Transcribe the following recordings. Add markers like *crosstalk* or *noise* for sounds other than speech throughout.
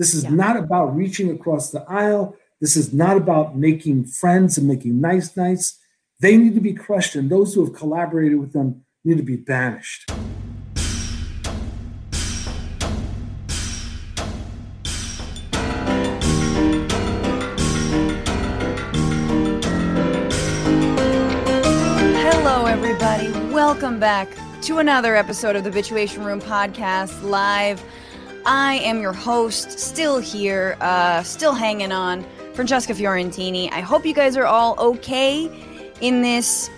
This is yeah. not about reaching across the aisle. This is not about making friends and making nice nights. They need to be crushed, and those who have collaborated with them need to be banished. Hello, everybody. Welcome back to another episode of the Bitchuation Room podcast live. I am your host, still here, uh, still hanging on, Francesca Fiorentini. I hope you guys are all okay in this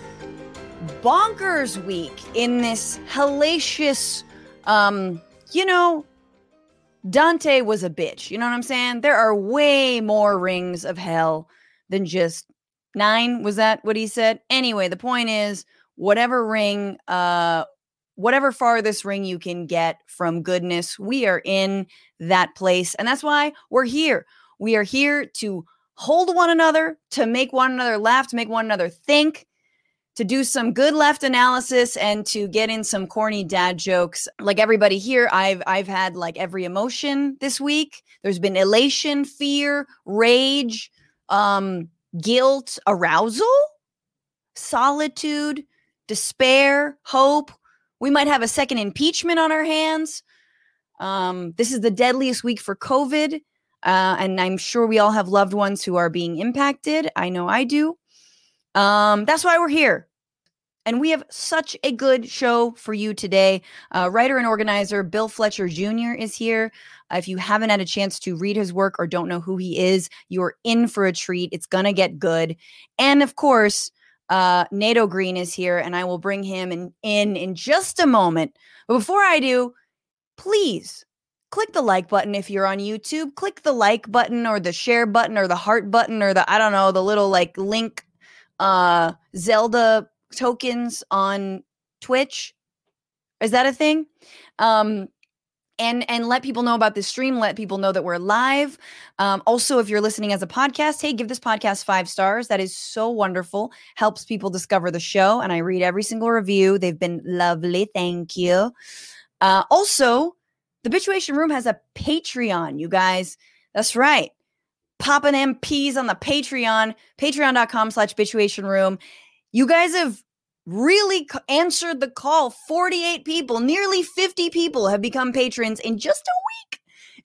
bonkers week, in this hellacious, um, you know, Dante was a bitch. You know what I'm saying? There are way more rings of hell than just nine. Was that what he said? Anyway, the point is, whatever ring, uh, whatever farthest ring you can get from goodness, we are in that place. And that's why we're here. We are here to hold one another, to make one another laugh, to make one another think, to do some good left analysis and to get in some corny dad jokes. Like everybody here, I've I've had like every emotion this week. There's been elation, fear, rage, um, guilt, arousal, solitude, despair, hope. We might have a second impeachment on our hands. Um, this is the deadliest week for COVID. Uh, and I'm sure we all have loved ones who are being impacted. I know I do. Um, that's why we're here. And we have such a good show for you today. Uh, writer and organizer Bill Fletcher Jr. is here. Uh, if you haven't had a chance to read his work or don't know who he is, you're in for a treat. It's going to get good. And of course, uh, Nato Green is here, and I will bring him in, in in just a moment. But before I do, please click the like button if you're on YouTube. Click the like button or the share button or the heart button or the I don't know the little like link uh Zelda tokens on Twitch. Is that a thing? Um and and let people know about this stream let people know that we're live um, also if you're listening as a podcast hey give this podcast five stars that is so wonderful helps people discover the show and i read every single review they've been lovely thank you uh, also the Bitchuation Room has a Patreon, you guys. That's right. Popping MPs on the Patreon, patreon.com slash bitchuation Room. You guys have really answered the call. 48 people, nearly 50 people have become patrons in just a week.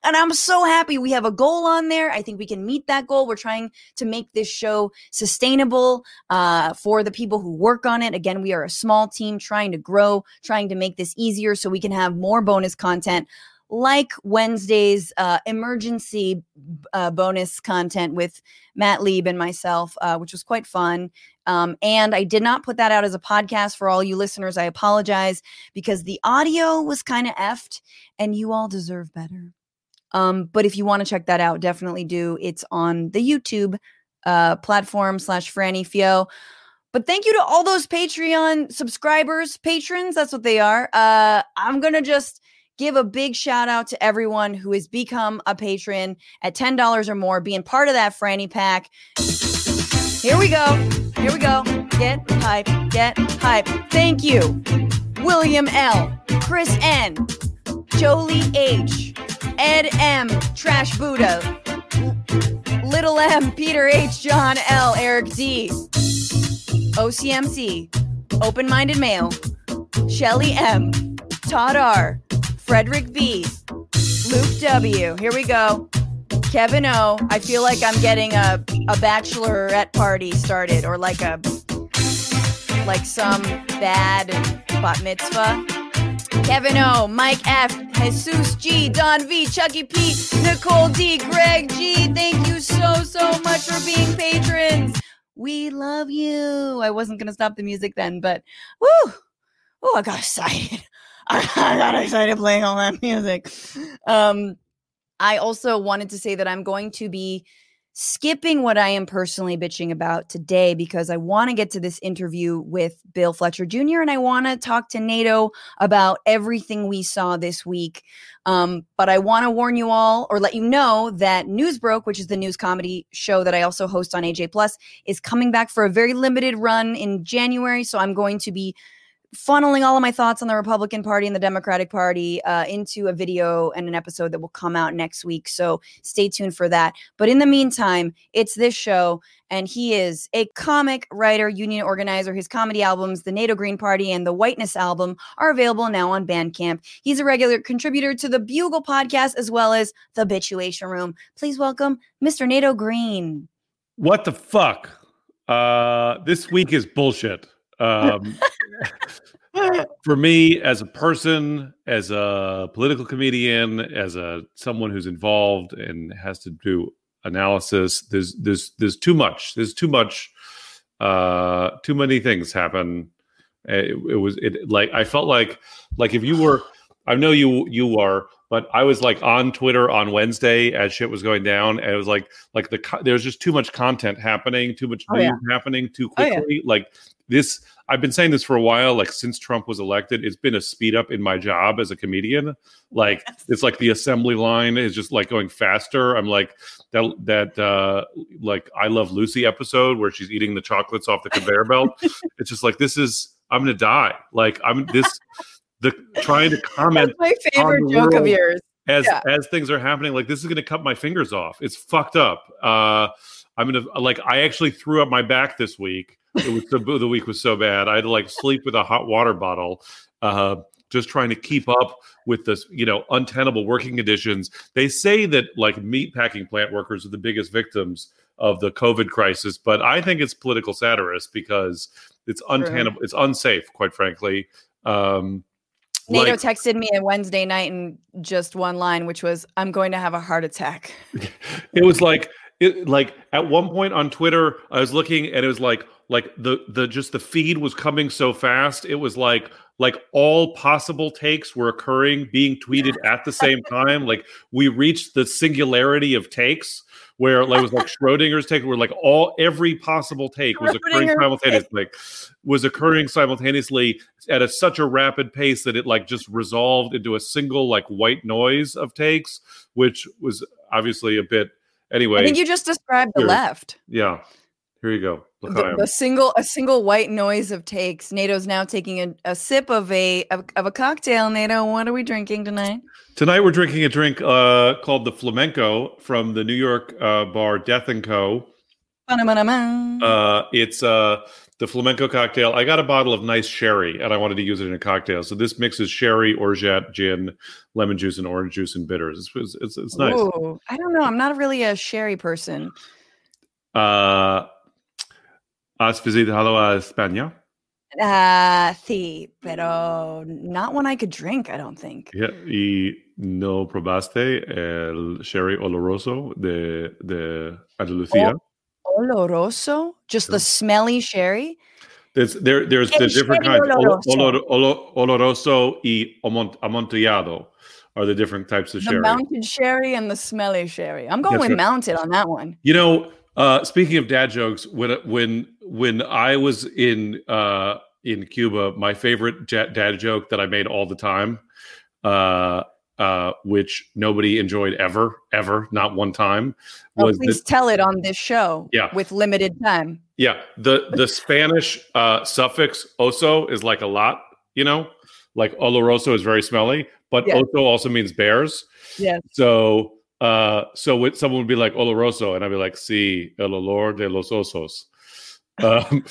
And I'm so happy we have a goal on there. I think we can meet that goal. We're trying to make this show sustainable uh, for the people who work on it. Again, we are a small team trying to grow, trying to make this easier so we can have more bonus content like Wednesday's uh, emergency uh, bonus content with Matt Lieb and myself, uh, which was quite fun. Um, and I did not put that out as a podcast for all you listeners. I apologize because the audio was kind of effed and you all deserve better. Um, but if you want to check that out, definitely do. It's on the YouTube uh, platform slash Franny Fio. But thank you to all those Patreon subscribers, patrons. That's what they are. Uh, I'm gonna just give a big shout out to everyone who has become a patron at ten dollars or more, being part of that Franny pack. Here we go. Here we go. Get hype. Get hype. Thank you, William L, Chris N, Jolie H. Ed M, Trash Buddha, Little M, Peter H, John L, Eric D, OCMC, Open Minded Male, Shelly M, Todd R, Frederick B, Luke W. Here we go. Kevin O. I feel like I'm getting a, a bachelorette party started or like a like some bad bat mitzvah. Kevin O, Mike F, Jesus G, Don V, Chucky P, Nicole D, Greg G. Thank you so, so much for being patrons. We love you. I wasn't to stop the music then, but woo, oh, I got excited. *laughs* I got excited playing all that music. Um, I also wanted to say that I'm going to be skipping what I am personally bitching about today because I want to get to this interview with Bill Fletcher Jr. and I want to talk to Nato about everything we saw this week. Um, but I want to warn you all or let you know that News Broke, which is the news comedy show that I also host on AJ Plus, is coming back for a very limited run in January. So I'm going to be funneling all of my thoughts on the Republican Party and the Democratic Party uh, into a video and an episode that will come out next week. So stay tuned for that. But in the meantime, it's this show, and he is a comic writer, union organizer. His comedy albums, The Nato Green Party and The Whiteness album, are available now on Bandcamp. He's a regular contributor to the Bugle podcast as well as The Bitchuation Room. Please welcome Mr. Nato Green. What the fuck? Uh, this week is bullshit. *laughs* Um, *laughs* for me, as a person, as a political comedian, as a someone who's involved and has to do analysis, there's there's there's too much. There's too much. Uh, too many things happen. It, it was it like I felt like like if you were, I know you you are but I was like on Twitter on Wednesday as shit was going down, and it was like like the there's just too much content happening, too much news oh, yeah. happening too quickly. Oh, yeah. Like this, I've been saying this for a while. Like since Trump was elected, it's been a speed up in my job as a comedian. Like it's like the assembly line is just like going faster. I'm like that that uh like I Love Lucy episode where she's eating the chocolates off the conveyor belt. *laughs* it's just like this is I'm gonna die. Like I'm this the trying to *laughs* comment. That's my favorite joke of yours. As yeah. as things are happening, like this is going to cut my fingers off. It's fucked up. Uh, I'm gonna like. I actually threw up my back this week. It was the, the week was so bad. I had to like sleep with a hot water bottle. Uh, just trying to keep up with this, you know, untenable working conditions. They say that like meat packing plant workers are the biggest victims of the COVID crisis, but I think it's political satirist because it's untenable, it's unsafe, quite frankly. Um, Nato like, texted me on Wednesday night in just one line, which was, "I'm going to have a heart attack." *laughs* It was like, it, like at one point on Twitter, I was looking and it was like, like the the just the feed was coming so fast. It was like like all possible takes were occurring, being tweeted at the same time. Like we reached the singularity of takes where like, it was like *laughs* Schrodinger's take, where like all every possible take was occurring simultaneously, like was occurring simultaneously at a, such a rapid pace that it like just resolved into a single like white noise of takes, which was obviously a bit anyway. I think you just described the left. Yeah. Here you go. The, a single a single white noise of takes. Nato's now taking a, a sip of a of, of, a cocktail. Nato, what are we drinking tonight? Tonight we're drinking a drink uh, called the Flamenco from the New York uh, bar Death and Co. Uh, it's uh, the flamenco cocktail. I got a bottle of nice sherry and I wanted to use it in a cocktail. So this mixes sherry, orgeat, gin, lemon juice, and orange juice and bitters. It's it's, it's nice. Ooh, I don't know. I'm not really a sherry person. Uh, ¿Has visitado a España? Ah, uh, sí, pero not one I could drink, I don't think. Yeah, y no probaste el sherry oloroso de, de Andalucía. Oh, oloroso? Just yeah. the smelly sherry? There's there there's the different kinds. Oloroso. Olor, olor, oloroso y amontillado are the different types of the sherry. mounted sherry and the smelly sherry. I'm going That's with right. mounted on that one. You know, uh, speaking of dad jokes, when when when I was in uh, in Cuba, my favorite dad joke that I made all the time, uh, uh, which nobody enjoyed ever, ever, not one time, oh, was. Oh, please that, tell it on this show. Yeah, with limited time. Yeah, the the Spanish uh, suffix oso is like a lot. You know, like oloroso is very smelly, but yeah. oso also means bears. Yeah. So uh, so someone would be like oloroso, and I'd be like, "Sí, el olor de los osos." Um,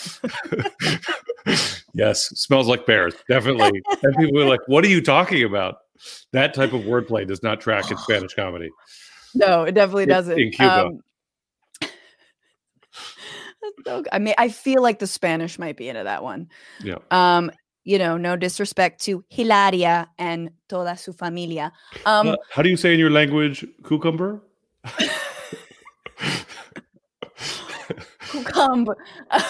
*laughs* yes, smells like bears, definitely. and people are like, "What are you talking about?" That type of wordplay does not track in Spanish comedy. No, it definitely doesn't. In Cuba. Um, *laughs* I mean, I feel like the Spanish might be into that one. Yeah. Um, you know, no disrespect to Hilaria and toda su familia. Um, uh, how do you say in your language cucumber? *laughs* cucumber. *laughs*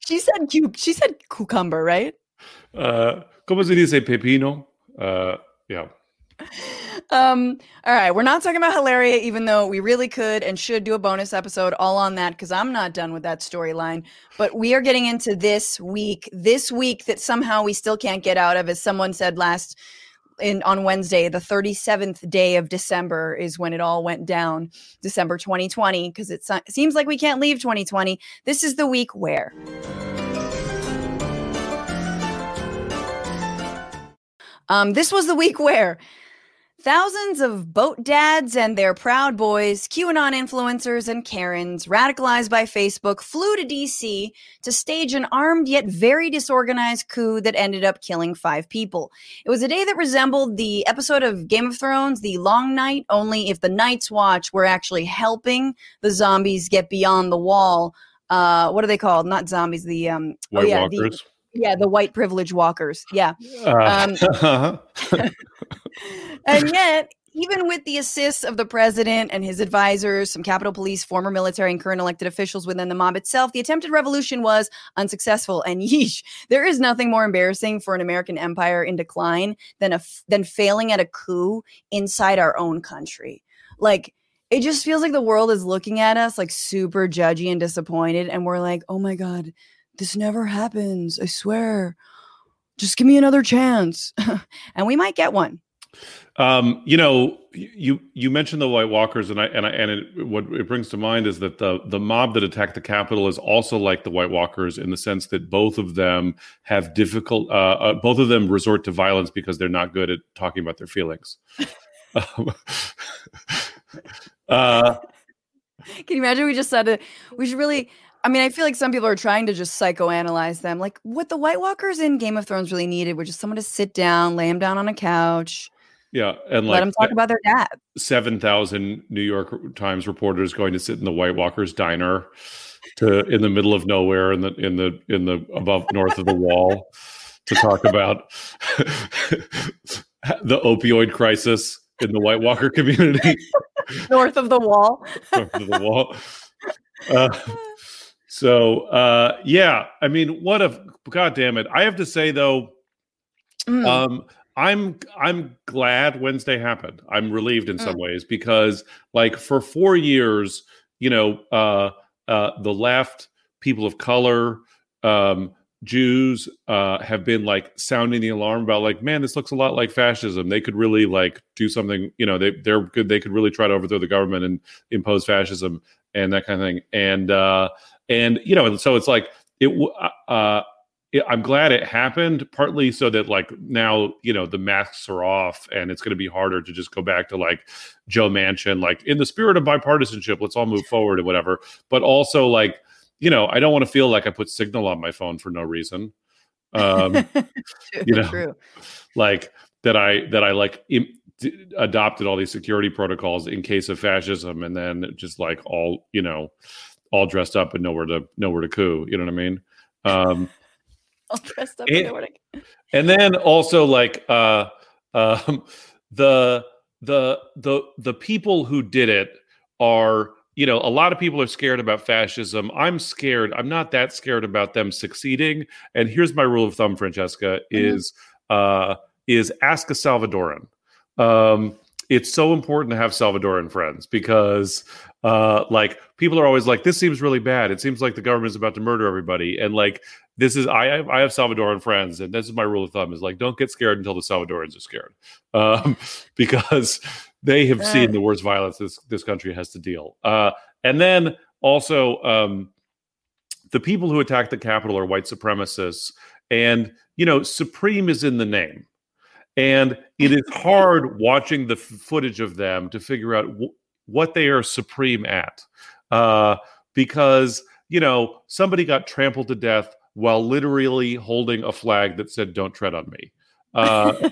she said she said cucumber, right? Uh, ¿Cómo se dice pepino? Uh, yeah. Um, all right, we're not talking about Hilaria, even though we really could and should do a bonus episode all on that because I'm not done with that storyline. But we are getting into this week, this week that somehow we still can't get out of, as someone said last in on Wednesday, the 37th day of December is when it all went down, December 2020, because it seems like we can't leave 2020. This is the week where. Um, this was the week where Thousands of boat dads and their proud boys, QAnon influencers, and Karens, radicalized by Facebook, flew to DC to stage an armed yet very disorganized coup that ended up killing five people. It was a day that resembled the episode of Game of Thrones, The Long Night, only if the Night's Watch were actually helping the zombies get beyond the wall. Uh, what are they called? Not zombies. The um, White oh yeah, Walkers. the, yeah, the white privilege walkers. Yeah. Uh, Um, *laughs* *laughs* and yet, even with the assists of the president and his advisors, some Capitol Police, former military, and current elected officials within the mob itself, the attempted revolution was unsuccessful. And *laughs* yeesh, there is nothing more embarrassing for an American empire in decline than a f- than failing at a coup inside our own country. Like it just feels like the world is looking at us like super judgy and disappointed, and we're like, oh my god, this never happens. I swear. Just give me another chance, *laughs* and we might get one. Um, you know, you you mentioned the White Walkers, and I and I and it, what it brings to mind is that the the mob that attacked the Capitol is also like the White Walkers in the sense that both of them have difficult. Uh, uh, both of them resort to violence because they're not good at talking about their feelings. um, *laughs* uh, Can you imagine? We just said it. We should really. I mean, I feel like some people are trying to just psychoanalyze them. Like what the White Walkers in Game of Thrones really needed were just someone to sit down, lay them down on a couch, yeah, and let like them talk about their dad. seven thousand New York Times reporters going to sit in the White Walkers diner to in the middle of nowhere in the in the in the above north of the wall to talk about *laughs* the opioid crisis in the White Walker community *laughs* North of the wall. north of the wall. Uh, *laughs* so uh, yeah, I mean, what a god damn it! I have to say though, Mm. um i'm i'm glad wednesday happened i'm relieved in some ways because like for four years you know uh uh the left people of color um jews uh have been like sounding the alarm about like man this looks a lot like fascism they could really like do something you know they they're good they could really try to overthrow the government and impose fascism and that kind of thing and uh and you know and so it's like it uh it- I'm glad it happened, partly so that like now you know the masks are off, and it's going to be harder to just go back to like Joe Manchin, like in the spirit of bipartisanship, let's all move forward and whatever. But also like you know, I don't want to feel like I put Signal on my phone for no reason. Um, *laughs* True, you know, true. like that I that I like Im- adopted all these security protocols in case of fascism, and then just like all you know, all dressed up and nowhere to nowhere to coup. You know what I mean? Um, *laughs* All dressed up. And- what I- and then also like uh um the the the the people who did it are you know a lot of people are scared about fascism i'm scared i'm not that scared about them succeeding and here's my rule of thumb francesca Mhm. is uh is ask a salvadoran um it's so important to have salvadoran friends because uh like people are always like this seems really bad. It seems like the government is about to murder everybody. And like this is I have I have Salvadoran friends, and this is my rule of thumb: is like don't get scared until the Salvadorans are scared, *laughs* um, because they have seen the worst violence this this country has to deal. Uh, and then also, um, the people who attacked the Capitol are white supremacists, and you know, supreme is in the name, and it is hard watching the f- footage of them to figure out wh- what they are supreme at, uh, because you know somebody got trampled to death while literally holding a flag that said "Don't tread on me." Uh,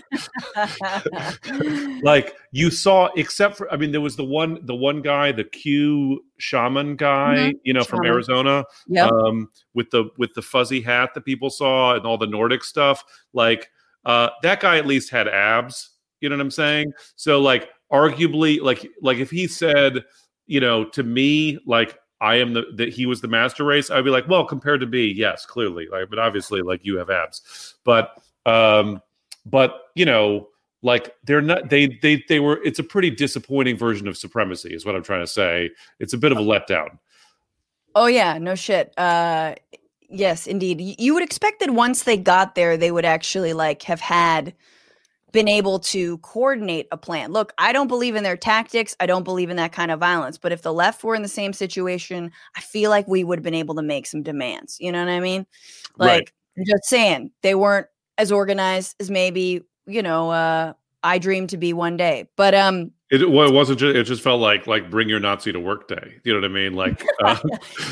*laughs* like you saw, except for I mean, there was the one the one guy, the Q shaman guy, you know, from Arizona, Yep. um, with the with the fuzzy hat that people saw and all the Nordic stuff. Like uh, that guy at least had abs. You know what I'm saying? So like, arguably, like like if he said, you know, to me, like I am the that he was the master race, I'd be like, well, compared to me, yes, clearly, like, but obviously, like you have abs, but um, but you know, like they're not they they they were. It's a pretty disappointing version of supremacy, is what I'm trying to say. It's a bit of a letdown. Oh yeah, no shit. Uh yes, indeed. You would expect that once they got there they would actually like have had been able to coordinate a plan. Look, I don't believe in their tactics. I don't believe in that kind of violence, but if the left were in the same situation, I feel like we would have been able to make some demands. You know what I mean? Right. Like I'm just saying, they weren't as organized as maybe you know, uh, I dream to be one day. But um, it, well, it wasn't just it just felt like like bring your nazi to work day you know what i mean like *laughs* uh,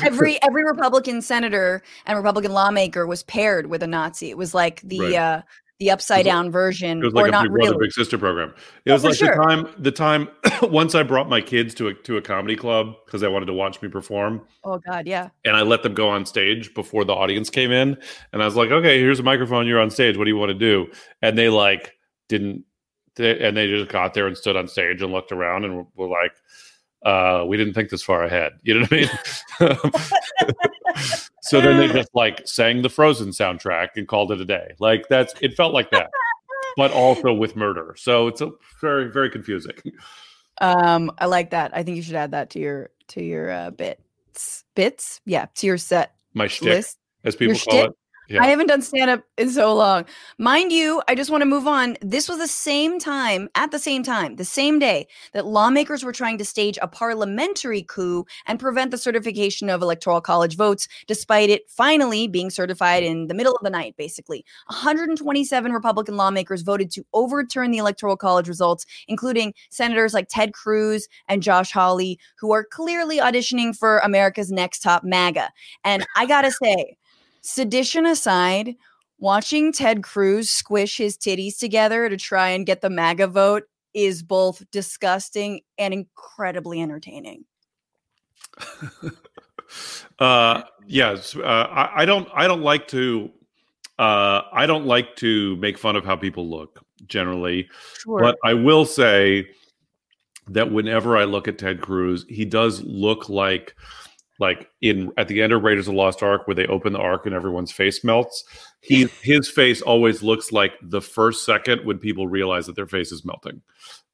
every *laughs* every republican senator and republican lawmaker was paired with a nazi it was like the right. uh the upside down like, version it was like or a not big really. brother big sister program it oh, was like sure. the time the time *coughs* once i brought my kids to a to a comedy club because they wanted to watch me perform oh god yeah and i let them go on stage before the audience came in and i was like okay here's a microphone you're on stage what do you want to do and they like didn't they, and they just got there and stood on stage and looked around and were, like, uh, we didn't think this far ahead. You know what I mean? *laughs* so then they *laughs* just like sang the Frozen soundtrack and called it a day. Like that's it felt like that, but also with murder. So it's a very very confusing. Um, I like that. I think you should add that to your to your uh, bits bits. Yeah, to your set. My shtick, list. as people your call shtick? it. Yeah. I haven't done stand up in so long. Mind you, I just want to move on. This was the same time, at the same time, the same day that lawmakers were trying to stage a parliamentary coup and prevent the certification of electoral college votes, despite it finally being certified in the middle of the night, basically. 127 Republican lawmakers voted to overturn the electoral college results, including senators like Ted Cruz and Josh Hawley, who are clearly auditioning for America's Next Top MAGA. And I got to say, sedition aside, watching Ted Cruz squish his titties together to try and get the MAGA vote is both disgusting and incredibly entertaining. *laughs* uh, yes, uh, I, I, don't. I don't like to. Uh, I don't like to make fun of how people look generally, sure. but I will say that whenever I look at Ted Cruz, he does look like like in at the end of Raiders of the Lost Ark where they open the ark and everyone's face melts. He his face always looks like the first second when people realize that their face is melting.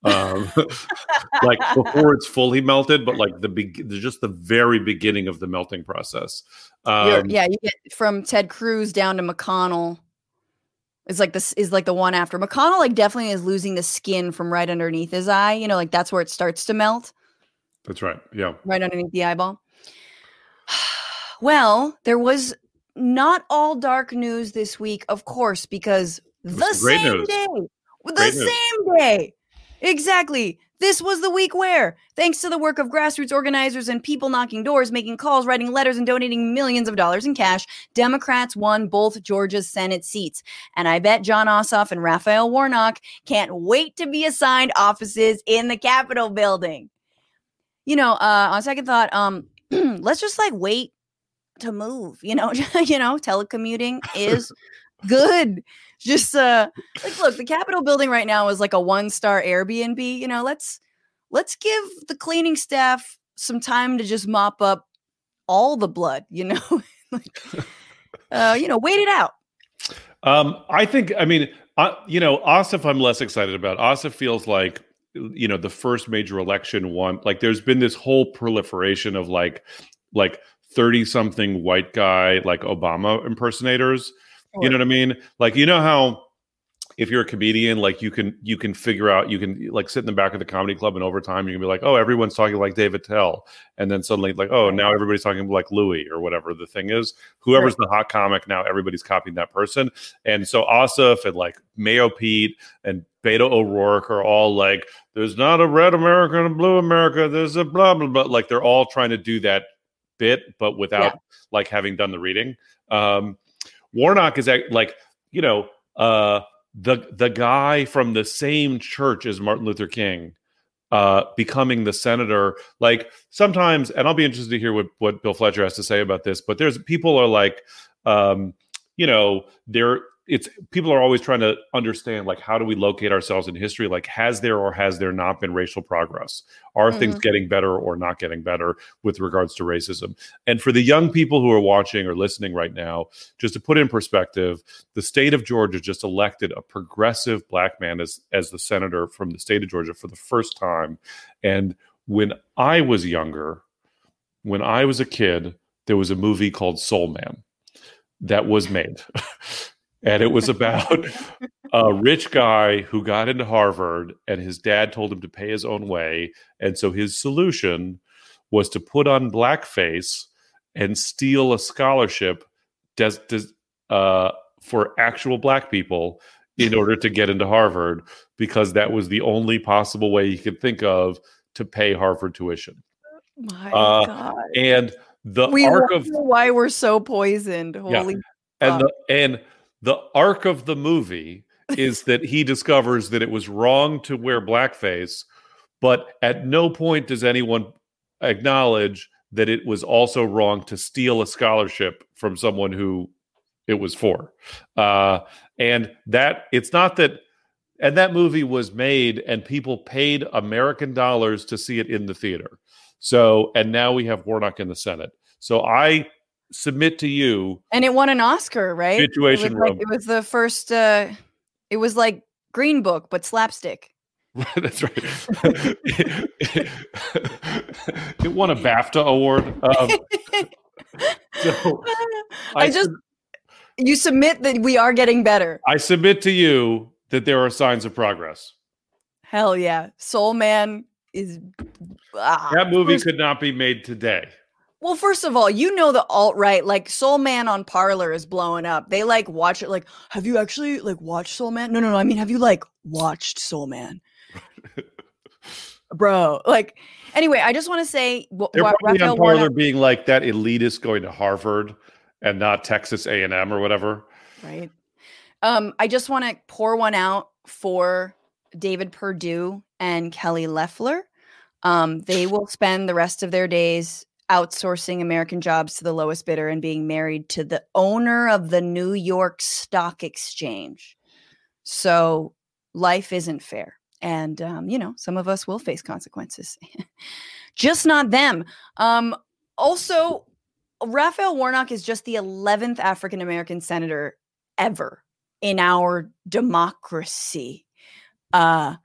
Um, *laughs* like before it's fully melted, but like the big, just the very beginning of the melting process. Um, yeah, you get from Ted Cruz down to McConnell. Is like this is like the one after McConnell. Like definitely is losing the skin from right underneath his eye. You know, like that's where it starts to melt. That's right. Yeah, right underneath the eyeball. *sighs* Well, there was not all dark news this week, of course, because the same news. day, the great same news. day, exactly. This was the week where, thanks to the work of grassroots organizers and people knocking doors, making calls, writing letters, and donating millions of dollars in cash, Democrats won both Georgia's Senate seats. And I bet Jon Ossoff and Raphael Warnock can't wait to be assigned offices in the Capitol building. You know, uh, on second thought, um, *clears throat* let's just like wait to move you know *laughs* you know telecommuting is good. Just uh like look the capitol building right now is like a one star airbnb you know let's let's give the cleaning staff some time to just mop up all the blood you know *laughs* like, uh you know wait it out. Um i think i mean uh, you know Ossoff i'm less excited about. Ossoff feels like you know the first major election one like there's been this whole proliferation of like like 30 something white guy like Obama impersonators. You know what I mean? Like you know how if you're a comedian, like you can you can figure out you can like sit in the back of the comedy club and over time you can be like, oh, everyone's talking like Dave Attell, and then suddenly like, oh, now everybody's talking like Louis or whatever the thing is. Whoever's the hot comic now, everybody's copying that person. And so Ossoff and like Mayo Pete and Beto O'Rourke are all like, there's not a red America and a blue America. There's a blah blah blah. Like they're all trying to do that bit, but without yeah. like having done the reading. Um, Warnock is like, you know, uh, the the guy from the same church as Martin Luther King uh, becoming the senator. Like sometimes, and I'll be interested to hear what what Bill Fletcher has to say about this. But there's people are like, um, you know, they're it's people are always trying to understand like how do we locate ourselves in history? Like has there or has there not been racial progress? Are mm-hmm. things getting better or not getting better with regards to racism? And for the young people who are watching or listening right now just to put in perspective the state of georgia just elected a progressive black man as as the senator from the state of georgia for the first time. And when i was younger when i was a kid there was a movie called soul man that was made *laughs* and it was about a rich guy who got into Harvard and his dad told him to pay his own way. And so his solution was to put on blackface and steal a scholarship des- des- uh, for actual black people in *laughs* order to get into Harvard because that was the only possible way he could think of to pay Harvard tuition. My Uh, God. And the We arc of why we're so poisoned. Holy and the and the arc of the movie is that he discovers that it was wrong to wear blackface, but at no point does anyone acknowledge that it was also wrong to steal a scholarship from someone who it was for. Uh, and that it's not that and that movie was made and people paid American dollars to see it in the theater. So and now we have Warnock in the Senate. So I submit to you and it won an Oscar, right? Situation it was, like, it was the first uh it was like Green Book but slapstick. *laughs* That's right. *laughs* it won a BAFTA award. Um, *laughs* so I just you submit that we are getting better. I submit to you that there are signs of progress. Hell yeah. Soul Man is ah. That movie could not be made today. Well, first of all, you know the alt right, like Soul Man on Parler is blowing up. They like watch it. Like, have you actually like watched Soul Man? No, no, no. I mean, have you like watched Soul Man, bro? Like, anyway, I just want to say, wh- They're probably Raphael on Parler Warnock, being like that elitist going to Harvard and not Texas A and M or whatever. right? Um, I just want to pour one out for David Perdue and Kelly Loeffler. Um, they will spend the rest of their days outsourcing American jobs to the lowest bidder and being married to the owner of the New York Stock Exchange. So life isn't fair. And, um, you know, some of us will face consequences, *laughs* just not them. Um, also, Raphael Warnock is just the 11th African American senator ever in our democracy. Uh,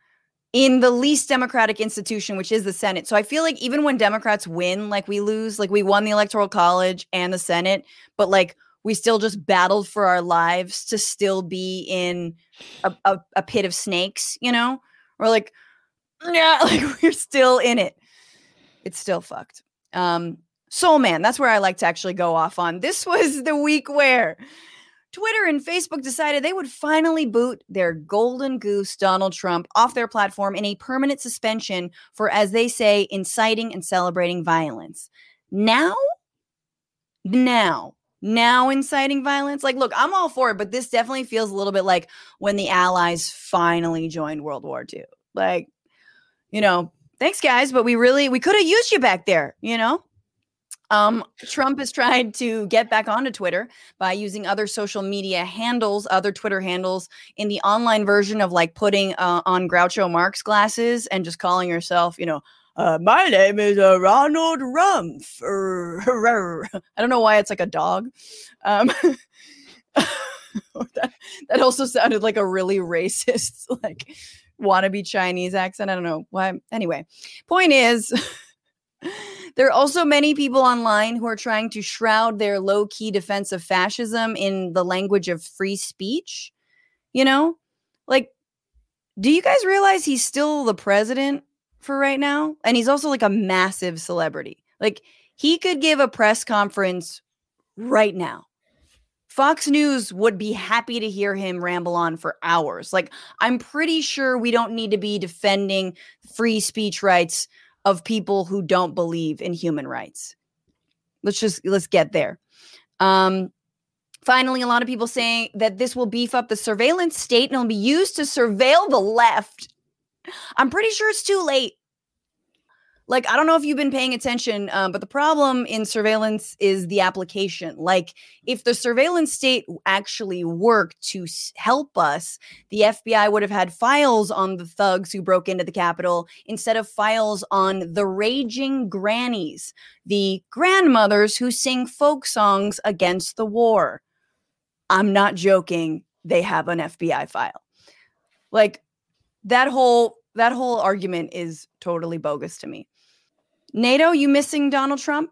in the least democratic institution, which is the Senate. So I feel like even when Democrats win, like we lose, like we won the Electoral College and the Senate, but like we still just battled for our lives to still be in a, a, a pit of snakes, you know? Or like, yeah, *laughs* like we're still in it. It's still fucked. Um, Soul Man, that's where I like to actually go off on. This was the week where Twitter and Facebook decided they would finally boot their golden goose Donald Trump off their platform in a permanent suspension for, as they say, inciting and celebrating violence. Now, now, now inciting violence. Like, look, I'm all for it, but this definitely feels a little bit like when the Allies finally joined World War II. Like, you know, thanks guys, but we really we could have used you back there, you know? Um, Trump has tried to get back onto Twitter by using other social media handles, other Twitter handles in the online version of like putting uh, on Groucho Marx glasses and just calling yourself, you know, uh, my name is uh, Ronald Rumpf. *laughs* I don't know why it's like a dog. Um, *laughs* that, that also sounded like a really racist, *laughs* like wannabe Chinese accent. I don't know why. Anyway, point is. There are also many people online who are trying to shroud their low key defense of fascism in the language of free speech. You know, like, do you guys realize he's still the president for right now? And he's also like a massive celebrity. Like, he could give a press conference right now. Fox News would be happy to hear him ramble on for hours. Like, I'm pretty sure we don't need to be defending free speech rights of people who don't believe in human rights. Let's just let's get there. Um finally a lot of people saying that this will beef up the surveillance state and it'll be used to surveil the left. I'm pretty sure it's too late. Like I don't know if you've been paying attention, um, but the problem in surveillance is the application. Like if the surveillance state actually worked to s- help us, the FBI would have had files on the thugs who broke into the Capitol instead of files on the raging grannies, the grandmothers who sing folk songs against the war. I'm not joking. They have an FBI file. Like that whole that whole argument is totally bogus to me. Nato, you missing Donald Trump?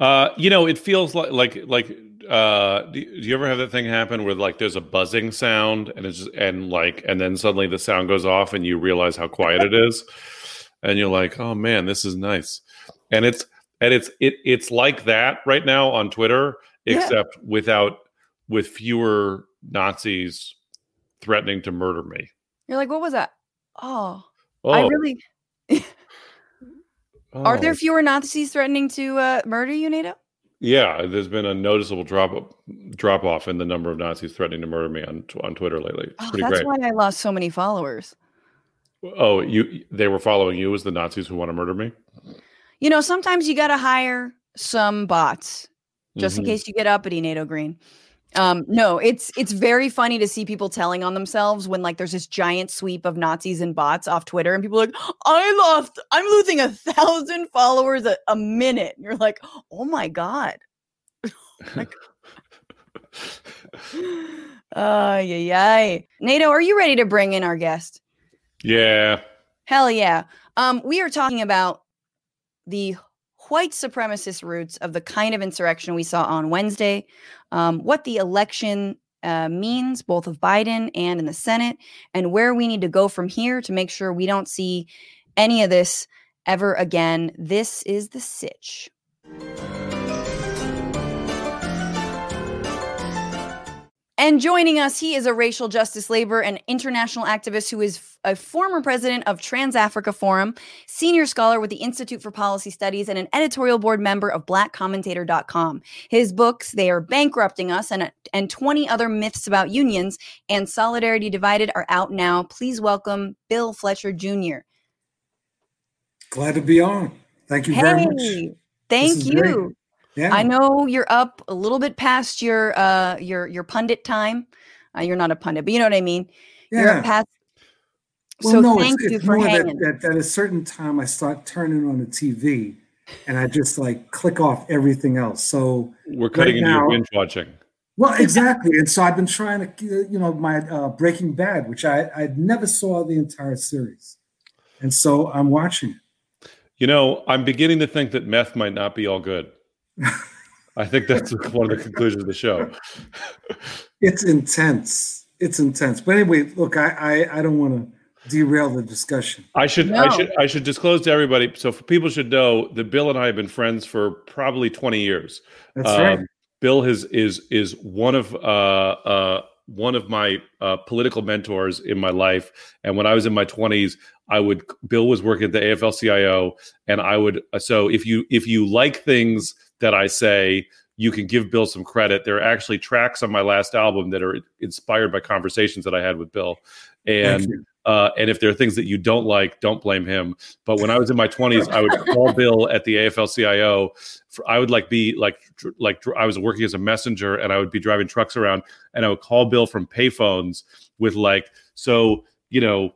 Uh, you know, it feels like like like uh do, you ever have that thing happen where like there's a buzzing sound and it's just, and like and then suddenly the sound goes off and you realize how quiet it is and you're like, "Oh man, this is nice." And it's and it's it it's like that right now on Twitter Yeah. except without with fewer Nazis threatening to murder me. You're like, what was that? Oh, Oh, I really. *laughs* Are there oh. fewer Nazis threatening to uh, murder you, Nato? Yeah, there's been a noticeable drop drop off in the number of Nazis threatening to murder me on on Twitter lately. Oh, that's great. why I lost so many followers. Oh, you they were following you as the Nazis who want to murder me? You know, sometimes you got to hire some bots just in Mhm. case you get uppity, Nato Green. Um, no, it's it's very funny to see people telling on themselves when like there's this giant sweep of Nazis and bots off Twitter, and people are like, I lost, I'm losing a thousand followers a, a minute. And you're like, oh my god. *laughs* Like- *laughs* Uh yeah, yeah. Nato, are you ready to bring in our guest? Yeah. Hell yeah. Um, we are talking about the white supremacist roots of the kind of insurrection we saw on Wednesday, um, what the election uh, means, both of Biden and in the Senate, and where we need to go from here to make sure we don't see any of this ever again. This is the sitch. And joining us, he is a racial justice labor and international activist who is a former president of TransAfrica Forum, senior scholar with the Institute for Policy Studies, and an editorial board member of blackcommentator.com. His books, They Are Bankrupting Us, and, and 20 Other Myths About Unions and Solidarity Divided, are out now. Please welcome Bill Fletcher Jr. Glad to be on. Thank you very much. Thank you. great. You. Yeah. I know you're up a little bit past your uh your your pundit time. Uh, you're not a pundit, but you know what I mean. You're Yeah. up past. Well, so no, thank it's, you it's for more that, hanging. that at a certain time I start turning on the TV and I just like click off everything else. So, We're cutting into your binge watching. well, exactly. and so I've been trying to, you know, my uh, Breaking Bad, which I, I never saw the entire series. And so I'm watching it. You know, I'm beginning to think that meth might not be all good. *laughs* I think that's one of the conclusions of the show. *laughs* It's intense. It's intense. But anyway, look, I, I, I don't want to derail the discussion. I should No. I should I should disclose to everybody so for people should know that Bill and I have been friends for probably 20 years. That's Um, right. Bill has is is one of uh, uh, one of my uh, political mentors in my life. And when I was in my twenties, I would Bill was working at the AFL-CIO, and I would so if you if you like things that I say, you can give Bill some credit. There are actually tracks on my last album that are inspired by conversations that I had with Bill, and. Uh, and if there are things that you don't like, don't blame him. But when I was in my 20s, I would call *laughs* Bill at the AFL-CIO. For, I would like be like like I was working as a messenger, and I would be driving trucks around, and I would call Bill from payphones with like, so you know,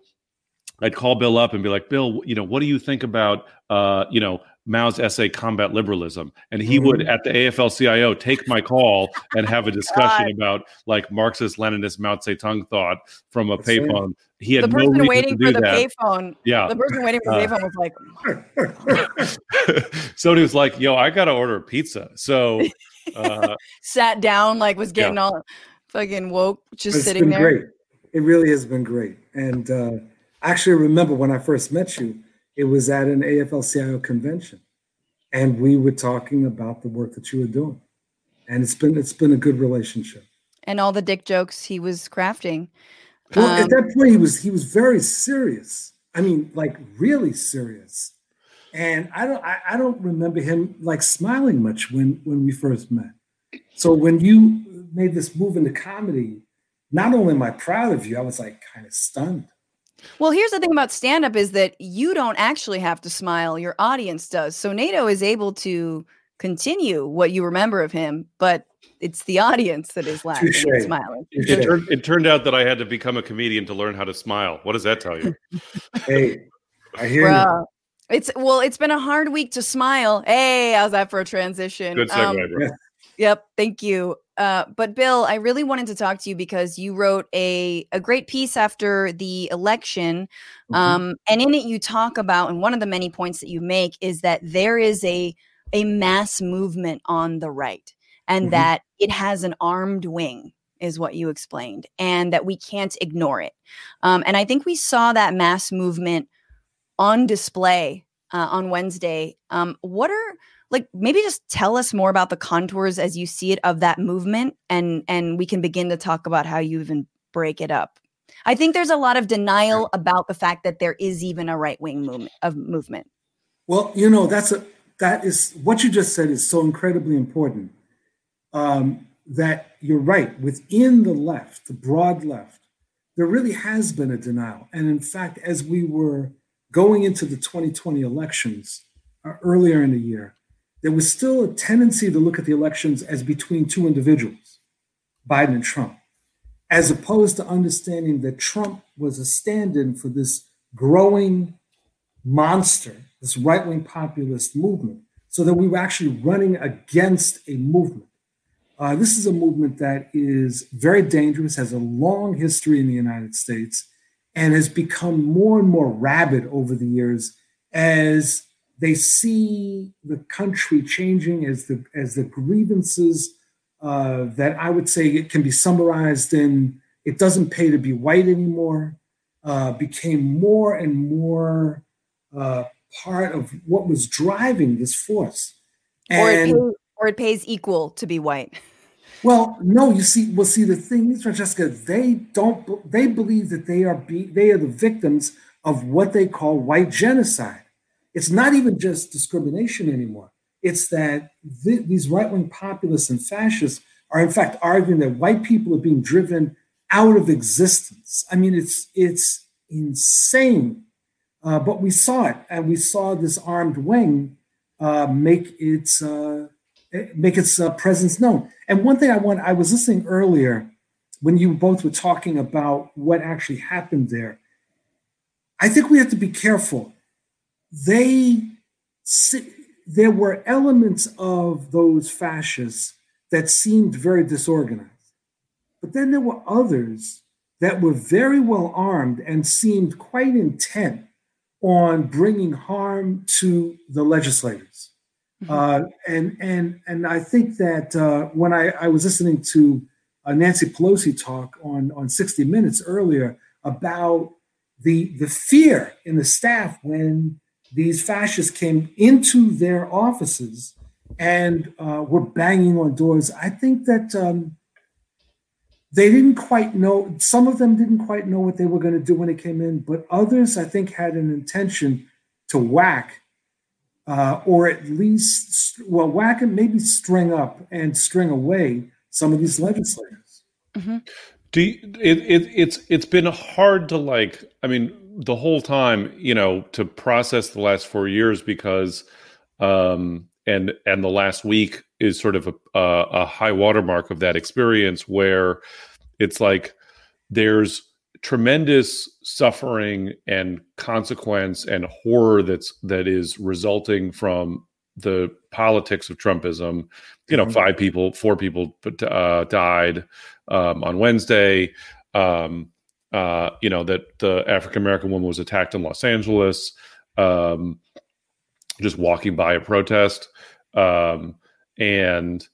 I'd call Bill up and be like, Bill, you know, what do you think about uh, you know Mao's essay "Combat Liberalism"? And he would Mhm. at the AFL-CIO take my call and have a *laughs* discussion God. about like Marxist Leninist Mao Zedong thought from a That's right. payphone. He had The person reason waiting to for the that. payphone, Yeah. the person waiting for the Uh, payphone was like, *laughs* Somebody was like, "Yo, I gotta order a pizza." So, *laughs* uh, sat down, like was Yeah. getting all fucking woke, just it's sitting been there. great. It really has been great. And uh, I actually remember when I first met you, it was at an AFL-CIO convention, and we were talking about the work that you were doing. And it's been it's been a good relationship. And all the dick jokes he was crafting. Well, Um, at that point, he was he was very serious. I mean, like really serious. And I don't I, I don't remember him like smiling much when when we first met. So when you made this move into comedy, not only am I proud of you, I was like kind of stunned. Well, here's the thing about stand up is that you don't actually have to smile, your audience does. So Nato is able to continue what you remember of him, but it's the *laughs* audience that is laughing and smiling. it, Touche. turned, it turned out that I had to become a comedian to learn how to smile. What does that tell you? *laughs* Hey, I hear you. It's well, it's been a hard week to smile. Hey, how's that for a transition? Good Um, segue, bro. Yep, thank you. Uh, but Bill, I really wanted to talk to you because you wrote a a great piece after the election, Mhm. um, and in it you talk about, and one of the many points that you make is that there is a a mass movement on the right, and Mhm. that it has an armed wing, is what you explained, and that we can't ignore it. Um, and I think we saw that mass movement on display uh, on Wednesday. Um, what are like maybe just tell us more about the contours as you see it of that movement and and we can begin to talk about how you even break it up I think there's a lot of denial about the fact that there is even a right wing movement of movement. Well, you know, that's a that is what you just said is so incredibly important. Um, that you're right within the left, the broad left, there really has been a denial. And in fact, as we were going into the 2020 elections uh, earlier in the year, there was still a tendency to look at the elections as between two individuals, Biden and Trump, as opposed to understanding that Trump was a stand in for this growing monster, this right wing populist movement, so that we were actually running against a movement. Uh, this is a movement that is very dangerous, has a long history in the United States, and has become more and more rabid over the years as they see the country changing, as the as the grievances uh, that I would say it can be summarized in "it doesn't pay to be white anymore" uh, became more and more uh, part of what was driving this force. And, or it, or it pays equal to be white. Well, no, you see, well, see, the thing is, Francesca, they don't, they believe that they are be, they are the victims of what they call white genocide. It's not even just discrimination anymore. It's that th- these right wing populists and fascists are, in fact, arguing that white people are being driven out of existence. I mean, it's it's insane. Uh, but we saw it, and we saw this armed wing uh, make its uh, make its uh, presence known. And one thing I want, I was listening earlier when you both were talking about what actually happened there. I think we have to be careful. They, there were elements of those fascists that seemed very disorganized, but then there were others that were very well armed and seemed quite intent on bringing harm to the legislators. Mm-hmm. Uh, and and and I think that uh, when I, I was listening to uh, Nancy Pelosi talk on on 60 Minutes earlier about the the fear in the staff when these fascists came into their offices and uh, were banging on doors, I think that um, they didn't quite know. Some of them didn't quite know what they were going to do when they came in, but others, I think, had an intention to whack uh, or at least, well, whack and maybe string up and string away some of these legislators. Mm-hmm. Do you, it, it, it's it's been hard to like. I mean, the whole time, you know, to process the last four years because, um, and and the last week is sort of a, a, a high watermark of that experience where it's like there's tremendous suffering and consequence and horror that's that is resulting from the politics of Trumpism. You know, mm-hmm. five people, four people uh, died um, on Wednesday. Um, uh, you know that the African American woman was attacked in Los Angeles, um, just walking by a protest, um, and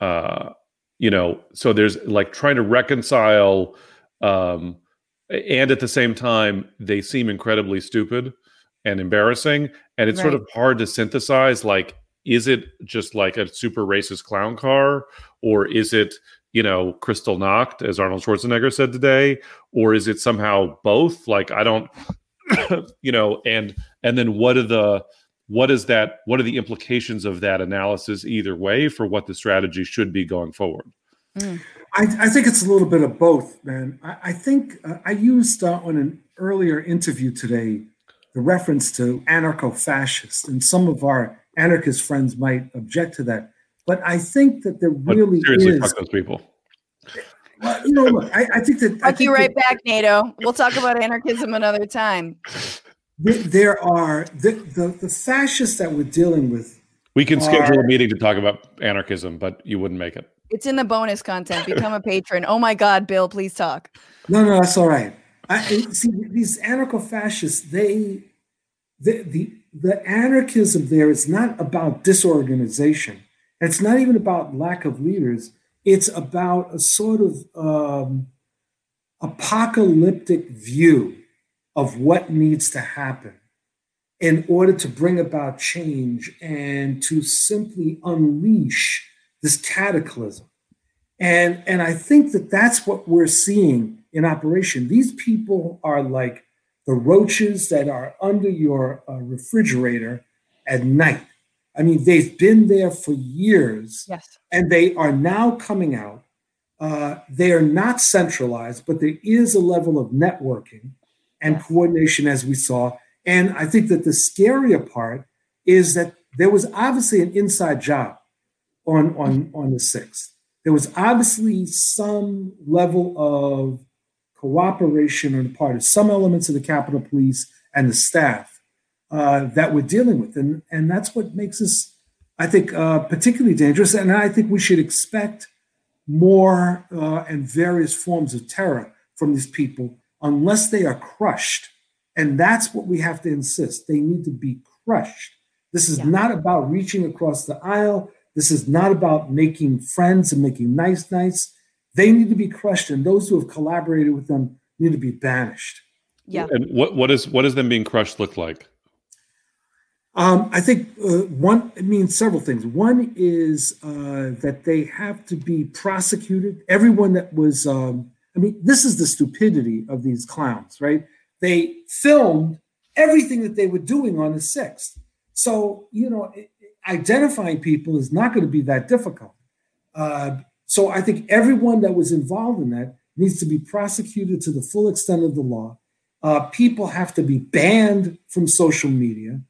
uh, you know, so there's like trying to reconcile um, and at the same time they seem incredibly stupid and embarrassing and it's right. sort of hard to synthesize like is it just like a super racist clown car or is it you know Kristallnacht as arnold schwarzenegger said today or is it somehow both like i don't *coughs* you know and and then what are the what is that what are the implications of that analysis either way for what the strategy should be going forward mm. I, I, think it's a little bit of both, man. I, I think uh, I used uh, on an earlier interview today the reference to anarcho fascist, and some of our anarchist friends might object to that. But I think that there really but seriously, is. Fuck those people. Well, you know, look, I, I think that. Fuck you right that, back, Nato. We'll talk about anarchism another time. There are the, the, the fascists that we're dealing with. We can schedule a meeting to talk about anarchism, but you wouldn't make it. It's in the bonus content. Become a patron. Oh my God, Bill, please talk. No, no, that's all right. I, see these anarcho-fascists. They, the, the the anarchism there is not about disorganization. It's not even about lack of leaders. It's about a sort of um, apocalyptic view of what needs to happen in order to bring about change and to simply unleash this cataclysm. And, and I think that that's what we're seeing in operation. These people are like the roaches that are under your uh, refrigerator at night. I mean, they've been there for years, yes. and they are now coming out. Uh, they are not centralized, but there is a level of networking and coordination, as we saw. And I think that the scarier part is that there was obviously an inside job on on on the sixth. There was obviously some level of cooperation on the part of some elements of the Capitol Police and the staff uh, that we're dealing with, and and that's what makes us, I think, uh, particularly dangerous. And I think we should expect more uh, and various forms of terror from these people unless they are crushed. And that's what we have to insist. They need to be crushed. This is yeah. not about reaching across the aisle. This is not about making friends and making nice nice. They need to be crushed, and those who have collaborated with them need to be banished. Yeah. And what what is what does them being crushed look like? Um, I think uh, one it means several things. One is uh, that they have to be prosecuted. Everyone that was, um, I mean, this is the stupidity of these clowns, right? They filmed everything that they were doing on the sixth. So, you know, identifying people is not going to be that difficult. Uh, so I think everyone that was involved in that needs to be prosecuted to the full extent of the law. Uh, people have to be banned from social media.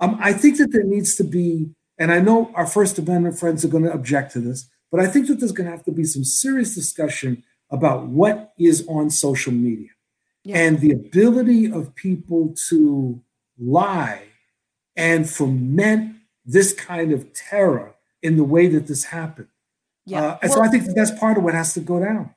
Um, I think that there needs to be, and I know our First Amendment friends are going to object to this, but I think that there's going to have to be some serious discussion about what is on social media yeah. and the ability of people to lie and foment this kind of terror in the way that this happened. Yeah. Uh, and well, so I think that that's part of what has to go down.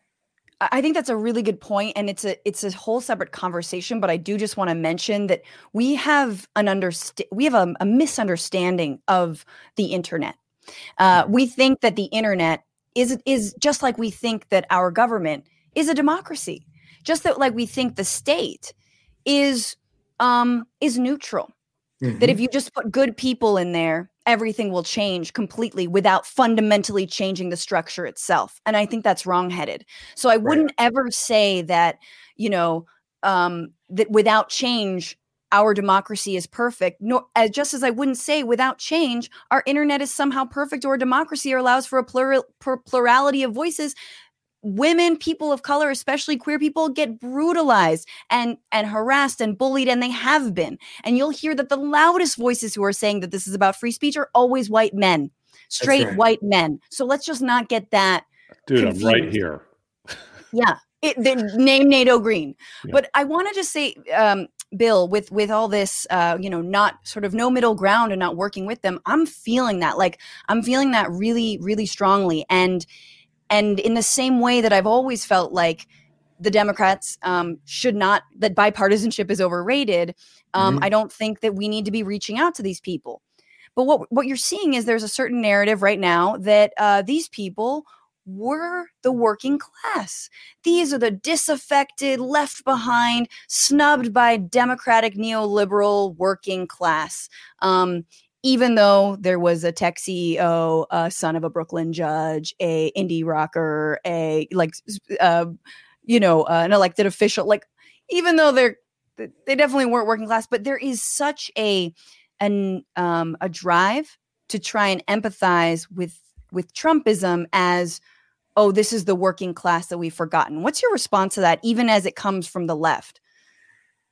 I think that's a really good point, and it's a it's a whole separate conversation. But I do just want to mention that we have an understand we have a, a, misunderstanding of the internet. Uh, we think that the internet is is just like we think that our government is a democracy, just that like we think the state is um, is neutral. Mm-hmm. That if you just put good people in there, everything will change completely without fundamentally changing the structure itself. And I think that's wrongheaded. So I wouldn't right. ever say that, you know, um, that without change, our democracy is perfect. Nor, as just as I wouldn't say without change, our internet is somehow perfect or democracy or allows for a plural, plurality of voices women people of color especially queer people get brutalized and and harassed and bullied and they have been and you'll hear that the loudest voices who are saying that this is about free speech are always white men straight right. white men so let's just not get that dude confused. i'm right here *laughs* yeah it, the, name nato green yeah. but i want to just say um, bill with with all this uh you know not sort of no middle ground and not working with them i'm feeling that like i'm feeling that really really strongly and and in the same way that I've always felt like the Democrats um, should not, that bipartisanship is overrated, um, mm-hmm. I don't think that we need to be reaching out to these people. But what, what you're seeing is there's a certain narrative right now that uh, these people were the working class. These are the disaffected, left behind, snubbed by democratic neoliberal working class. Um, even though there was a tech CEO, a son of a Brooklyn judge, a indie rocker, a like, uh, you know, uh, an elected official, like even though they're they definitely weren't working class, but there is such a an um, a drive to try and empathize with with Trumpism as oh this is the working class that we've forgotten. What's your response to that, even as it comes from the left?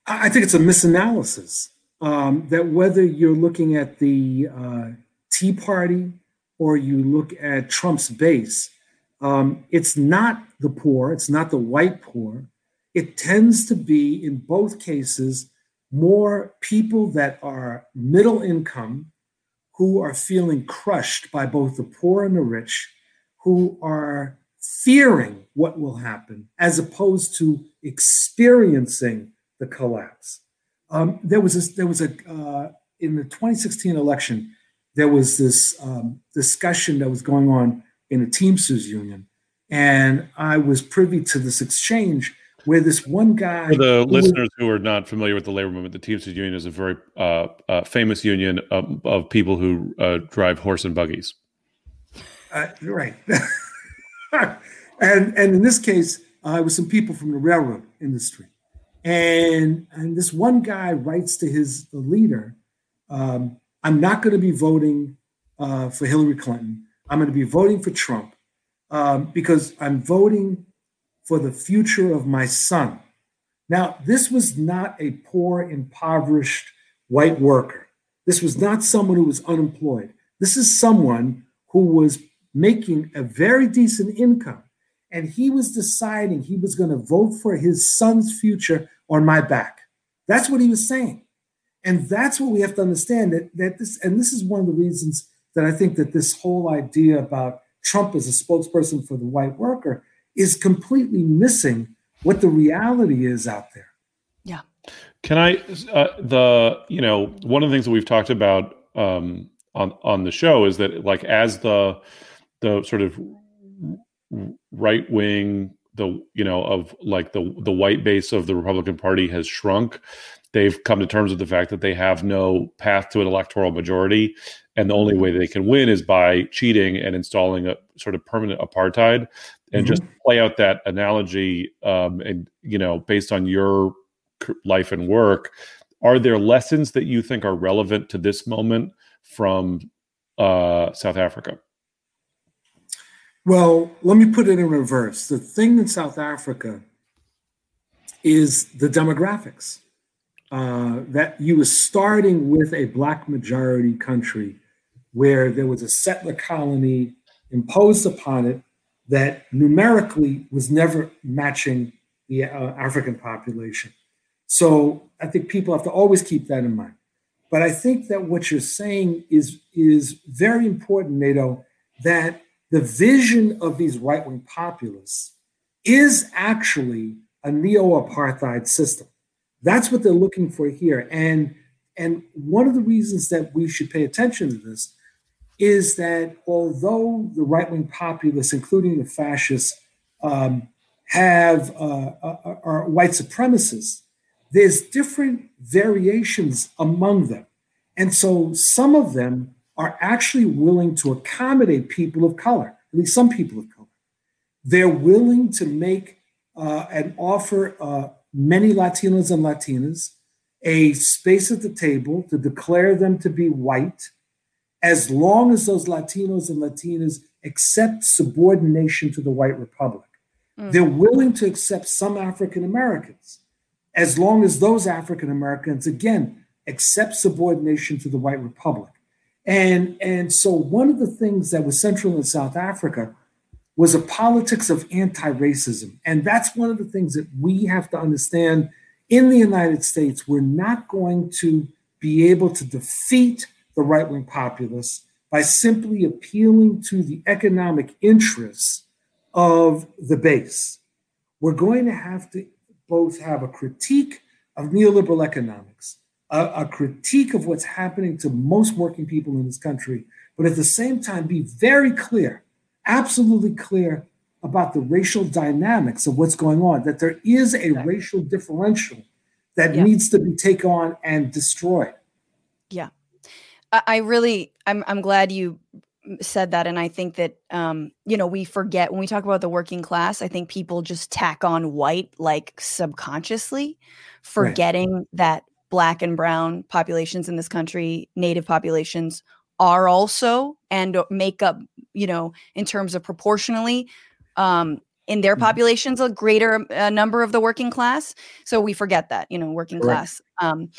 I think it's a misanalysis um, that whether you're looking at the uh, Tea Party or you look at Trump's base, um, it's not the poor, it's not the white poor. It tends to be, in both cases, more people that are middle income who are feeling crushed by both the poor and the rich, who are fearing what will happen as opposed to experiencing the collapse. Um, there was this, there was a uh, in the 2016 election, there was this um, discussion that was going on in the Teamsters union, and I was privy to this exchange where this one guy. For the who listeners was, who are not familiar with the labor movement, the Teamsters union is a very uh, uh, famous union of, of people who uh, drive horse and buggies. Uh, right, *laughs* and and in this case, uh, was some people from the railroad industry, and and this one guy writes to his leader, um, "I'm not going to be voting uh, for Hillary Clinton. I'm going to be voting for Trump um, because I'm voting for the future of my son." Now, this was not a poor, impoverished white worker. This was not someone who was unemployed. This is someone who was making a very decent income. And he was deciding he was going to vote for his son's future on my back. That's what he was saying. And that's what we have to understand that, that this, and this is one of the reasons that I think that this whole idea about Trump as a spokesperson for the white worker is completely missing what the reality is out there. Yeah. Can I, uh, the, you know, one of the things that we've talked about um, on, on the show is that like, as the, the sort of right wing, the, you know, of like the, the white base of the Republican party has shrunk, they've come to terms with the fact that they have no path to an electoral majority and the only way they can win is by cheating and installing a sort of permanent apartheid. And mm-hmm. just play out that analogy um, and you know based on your life and work are there lessons that you think are relevant to this moment from uh, south africa well let me put it in reverse the thing in south africa is the demographics uh, that you were starting with a black majority country where there was a settler colony imposed upon it that numerically was never matching the uh, African population. So I think people have to always keep that in mind. But I think that what you're saying is, is very important, Nato, that the vision of these right wing populists is actually a neo apartheid system. That's what they're looking for here. And, and one of the reasons that we should pay attention to this is that although the right wing populists, including the fascists, um, have uh, uh, are white supremacists, there's different variations among them, and so some of them are actually willing to accommodate people of color, at least some people of color. They're willing to make uh, and offer uh, many Latinos and Latinas a space at the table to declare them to be white as long as those Latinos and Latinas accept subordination to the white republic. Mm. They're willing to accept some African Americans as long as those African Americans, again, accept subordination to the white republic. And, and so, one of the things that was central in South Africa was a politics of anti racism. And that's one of the things that we have to understand in the United States. We're not going to be able to defeat the right wing populists by simply appealing to the economic interests of the base. We're going to have to both have a critique of neoliberal economics, a, a, critique of what's happening to most working people in this country, but at the same time be very clear, absolutely clear about the racial dynamics of what's going on, that there is a racial differential that yeah. needs to be taken on and destroyed. Yeah. I really, I'm, I'm glad you said that, and I think that, um, you know, we forget when we talk about the working class. I think people just tack on white like subconsciously, forgetting right. that black and brown populations in this country, native populations, are also and make up, you know, in terms of proportionally, um, in their mm-hmm. populations, a greater uh, number of the working class. So we forget that, you know, working class. Um,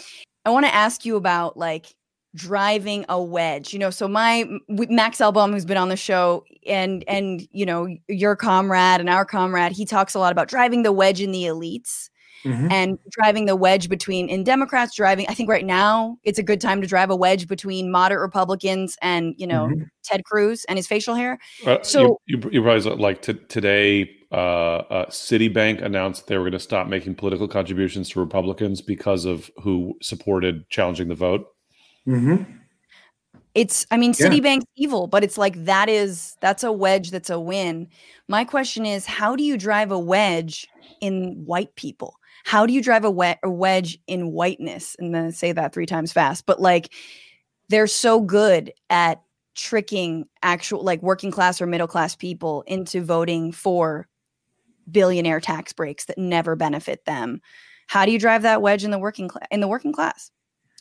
I want to ask you about like driving a wedge you know so my max Elbaum who's been on the show and and you know your comrade and our comrade he talks a lot about driving the wedge in the elites mm-hmm. and driving the wedge between in democrats driving i think right now it's a good time to drive a wedge between moderate republicans and you know mm-hmm. ted cruz and his facial hair uh, so you, you, you probably like t- today uh, uh, Citibank announced they were going to stop making political contributions to Republicans because of who supported challenging the vote. Mm-hmm. It's, I mean, Citibank's yeah. evil, but it's like that is that's a wedge that's a win. My question is, how do you drive a wedge in white people? How do you drive a, a wedge in whiteness? And then say that three times fast, but like they're so good at tricking actual like working class or middle class people into voting for billionaire tax breaks that never benefit them. How do you drive that wedge in the working class in the working class?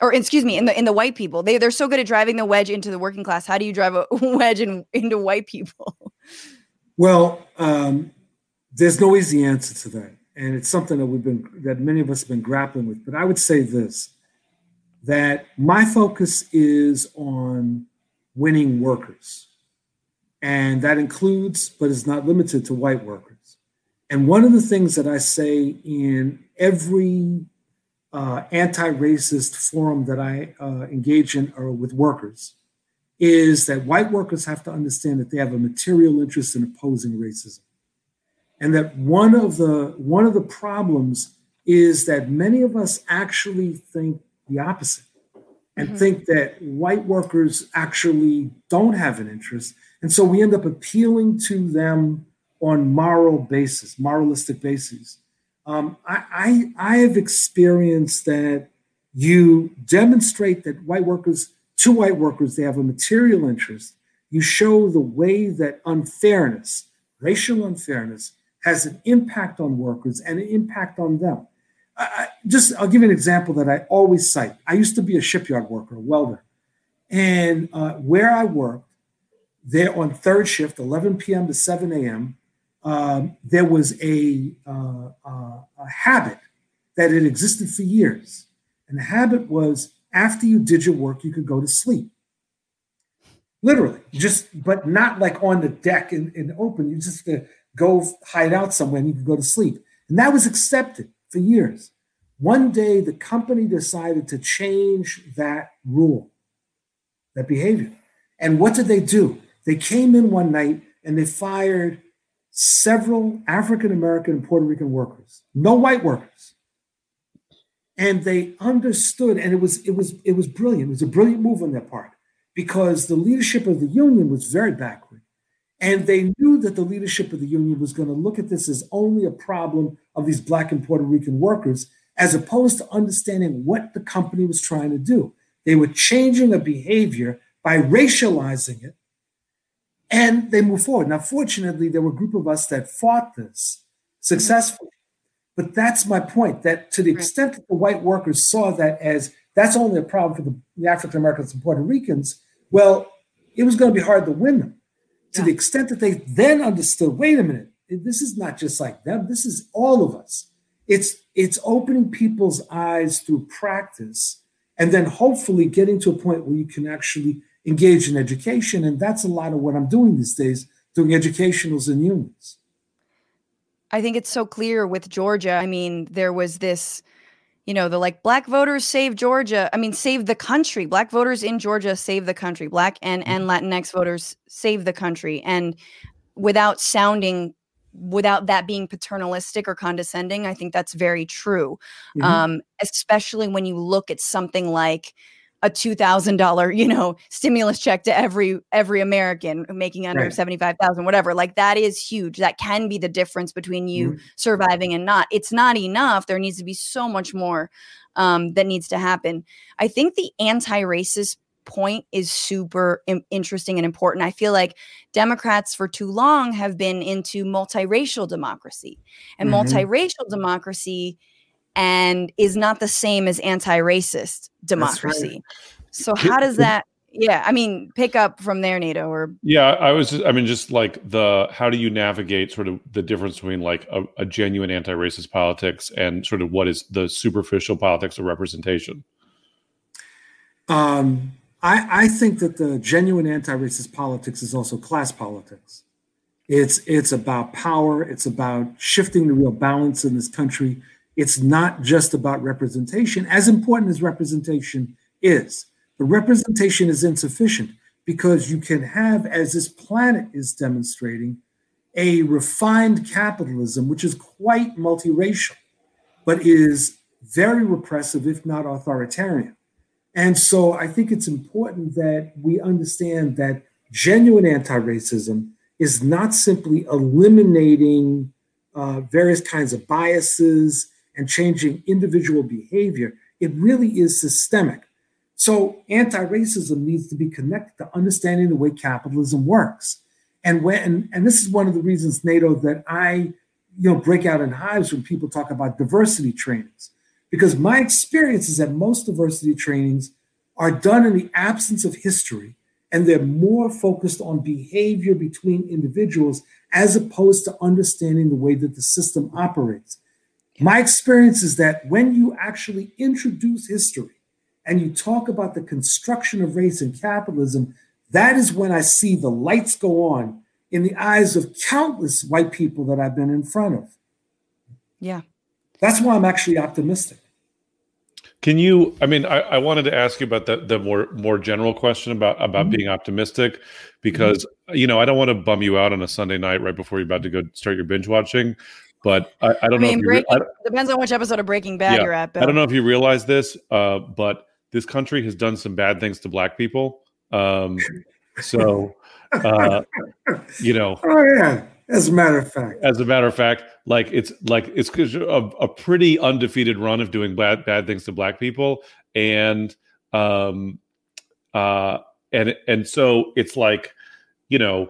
Or excuse me, in the in the white people. They they're so good at driving the wedge into the working class. How do you drive a *laughs* wedge in, into white people? Well, um, there's no easy answer to that. And it's something that we've been that many of us have been grappling with. But I would say this that my focus is on winning workers. And that includes, but is not limited to white workers. And one of the things that I say in every uh, anti racist forum that I uh, engage in or with workers is that white workers have to understand that they have a material interest in opposing racism. And that one of the one of the problems is that many of us actually think the opposite and mm-hmm. think that white workers actually don't have an interest. And so we end up appealing to them on moral basis, moralistic basis. Um, I, I, I have experienced that you demonstrate that white workers, to white workers, they have a material interest. You show the way that unfairness, racial unfairness, has an impact on workers and an impact on them. I, just I'll give you an example that I always cite. I used to be a shipyard worker, a welder, and uh, where I worked, there on third shift, 11 p.m. to 7 a.m., um, there was a, uh, uh, a habit that had existed for years, and the habit was after you did your work, you could go to sleep. Literally, just but not like on the deck and, and open. You just uh, go hide out somewhere and you could go to sleep, and that was accepted for years. One day, the company decided to change that rule, that behavior. And what did they do? They came in one night and they fired several African American and Puerto Rican workers, no white workers. And they understood, and it was it was it was brilliant. It was a brilliant move on their part because the leadership of the union was very backward. And they knew that the leadership of the union was going to look at this as only a problem of these Black and Puerto Rican workers, as opposed to understanding what the company was trying to do. They were changing a behavior by racializing it, and they moved forward. Now, fortunately, there were a group of us that fought this successfully. Mm-hmm. But that's my point that to the extent that the white workers saw that as that's only a problem for the, the African Americans and Puerto Ricans, well, it was going to be hard to win them to yeah. the extent that they then understood wait a minute this is not just like them this is all of us. It's it's opening people's eyes through practice and then hopefully getting to a point where you can actually engage in education. And that's a lot of what i'm doing these days doing educationals and unions i think it's so clear with georgia. I mean there was this you know, the like black voters save Georgia. I mean, save the country. Black voters in Georgia save the country. Black and and mm-hmm. Latinx voters save the country. And without sounding without that being paternalistic or condescending, I think that's very true. Mm-hmm. Um, especially when you look at something like a two thousand dollar, you know, stimulus check to every every American making under right. seventy five thousand, whatever. Like that is huge. That can be the difference between you mm-hmm. surviving and not. It's not enough. There needs to be so much more um, that needs to happen. I think the anti racist point is super interesting and important. I feel like Democrats for too long have been into multiracial democracy, and mm-hmm. multiracial democracy and is not the same as anti-racist democracy. Right. So how does that yeah, I mean, pick up from there, Nato. Or yeah, I was. Just, I mean, just like the how do you navigate sort of the difference between like a, a genuine anti-racist politics and sort of what is the superficial politics of representation? Um, I I think that the genuine anti-racist politics is also class politics. It's it's about power. It's about shifting the real balance in this country it's not just about representation, as important as representation is. But representation is insufficient because you can have, as this planet is demonstrating, a refined capitalism, which is quite multiracial, but is very repressive, if not authoritarian. And so I think it's important that we understand that genuine anti racism is not simply eliminating uh, various kinds of biases and changing individual behavior, it really is systemic. So anti racism needs to be connected to understanding the way capitalism works. And when and this is one of the reasons, Nato, that I you know break out in hives when people talk about diversity trainings because my experience is that most diversity trainings are done in the absence of history and they're more focused on behavior between individuals as opposed to understanding the way that the system operates. My experience is that when you actually introduce history and you talk about the construction of race and capitalism, that is when I see the lights go on in the eyes of countless white people that I've been in front of. Yeah. That's why I'm actually optimistic. Can you? I mean, I, I wanted to ask you about the the more more general question about about mm-hmm. being optimistic, because mm-hmm. you know I don't want to bum you out on a Sunday night right before you're about to go start your binge watching. But I, I don't I mean, know. Breaking, re- depends on which episode of Breaking Bad yeah, you're at. Bill. I don't know if you realize this, uh, but this country has done some bad things to Black people. Um, so, *laughs* uh, you know. Oh yeah. As a matter of fact. As a matter of fact, like it's like it's a, a pretty undefeated run of doing bad bad things to black people, and um, uh, and and so it's like, you know,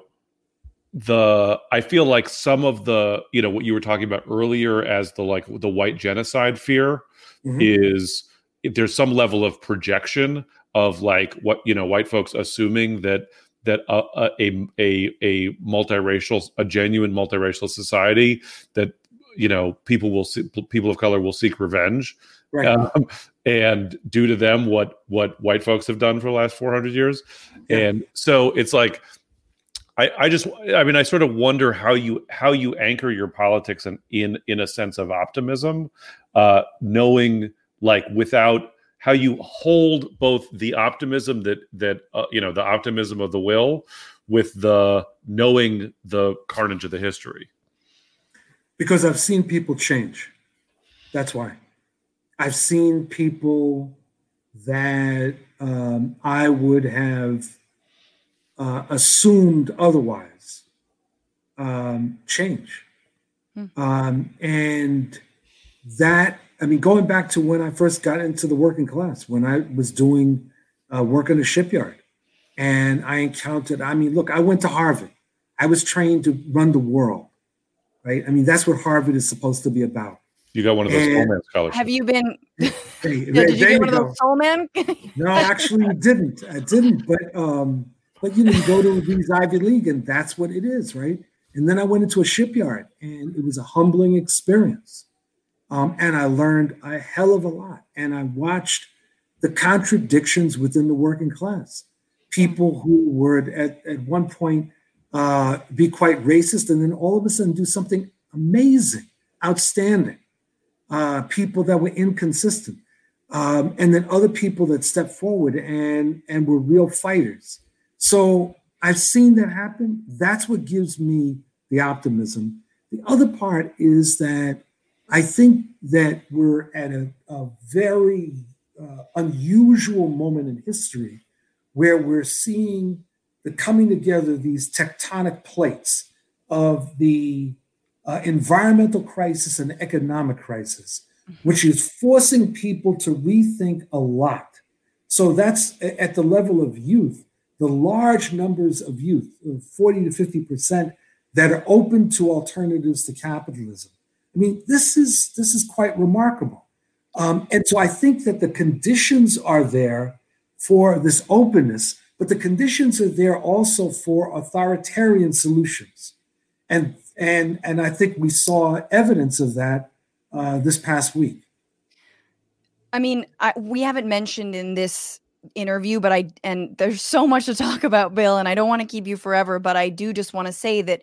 the I feel like some of the you know what you were talking about earlier as the like the white genocide fear mm-hmm. is there's some level of projection of like what you know white folks assuming that that a, a a a multiracial a genuine multiracial society that you know people will see, people of color will seek revenge right. um, and do to them what what white folks have done for the last 400 years yeah. and so it's like I, I just I mean I sort of wonder how you how you anchor your politics in in, in a sense of optimism, uh, knowing like without how you hold both the optimism that that uh, you know the optimism of the will with the knowing the carnage of the history. Because i've seen people change. That's why. I've seen people that um, i would have uh, assumed otherwise um, change hmm. um, and that I mean, going back to when I first got into the working class, when I was doing uh, work in a shipyard, and I encountered. I mean, look, I went to Harvard. I was trained to run the world, right? I mean, that's what Harvard is supposed to be about. You got one of those and, soul man scholarships. Have you been? *laughs* Hey, yeah, *laughs* did you get one of those soul man? no, actually, I didn't. I didn't. But um, but you know, you go to these Ivy League, and that's what it is, right? And then I went into a shipyard, and it was a humbling experience um, and I learned a hell of a lot. And I watched the contradictions within the working class. People who would at, at one point uh, be quite racist and then all of a sudden do something amazing, outstanding. Uh, people that were inconsistent. Um, and then other people that stepped forward and, and were real fighters. So I've seen that happen. That's what gives me the optimism. The other part is that I think that we're at a, a very uh, unusual moment in history where we're seeing the coming together of these tectonic plates of the uh, environmental crisis and economic crisis, which is forcing people to rethink a lot. So that's at the level of youth, the large numbers of youth, 40 to 50%, that are open to alternatives to capitalism I mean, this is this is quite remarkable. Um, and so I think that the conditions are there for this openness, but the conditions are there also for authoritarian solutions. And and and I think we saw evidence of that uh, this past week. I mean, I, we haven't mentioned in this interview, but I and there's so much to talk about, Bill, and I don't want to keep you forever, but I do just want to say that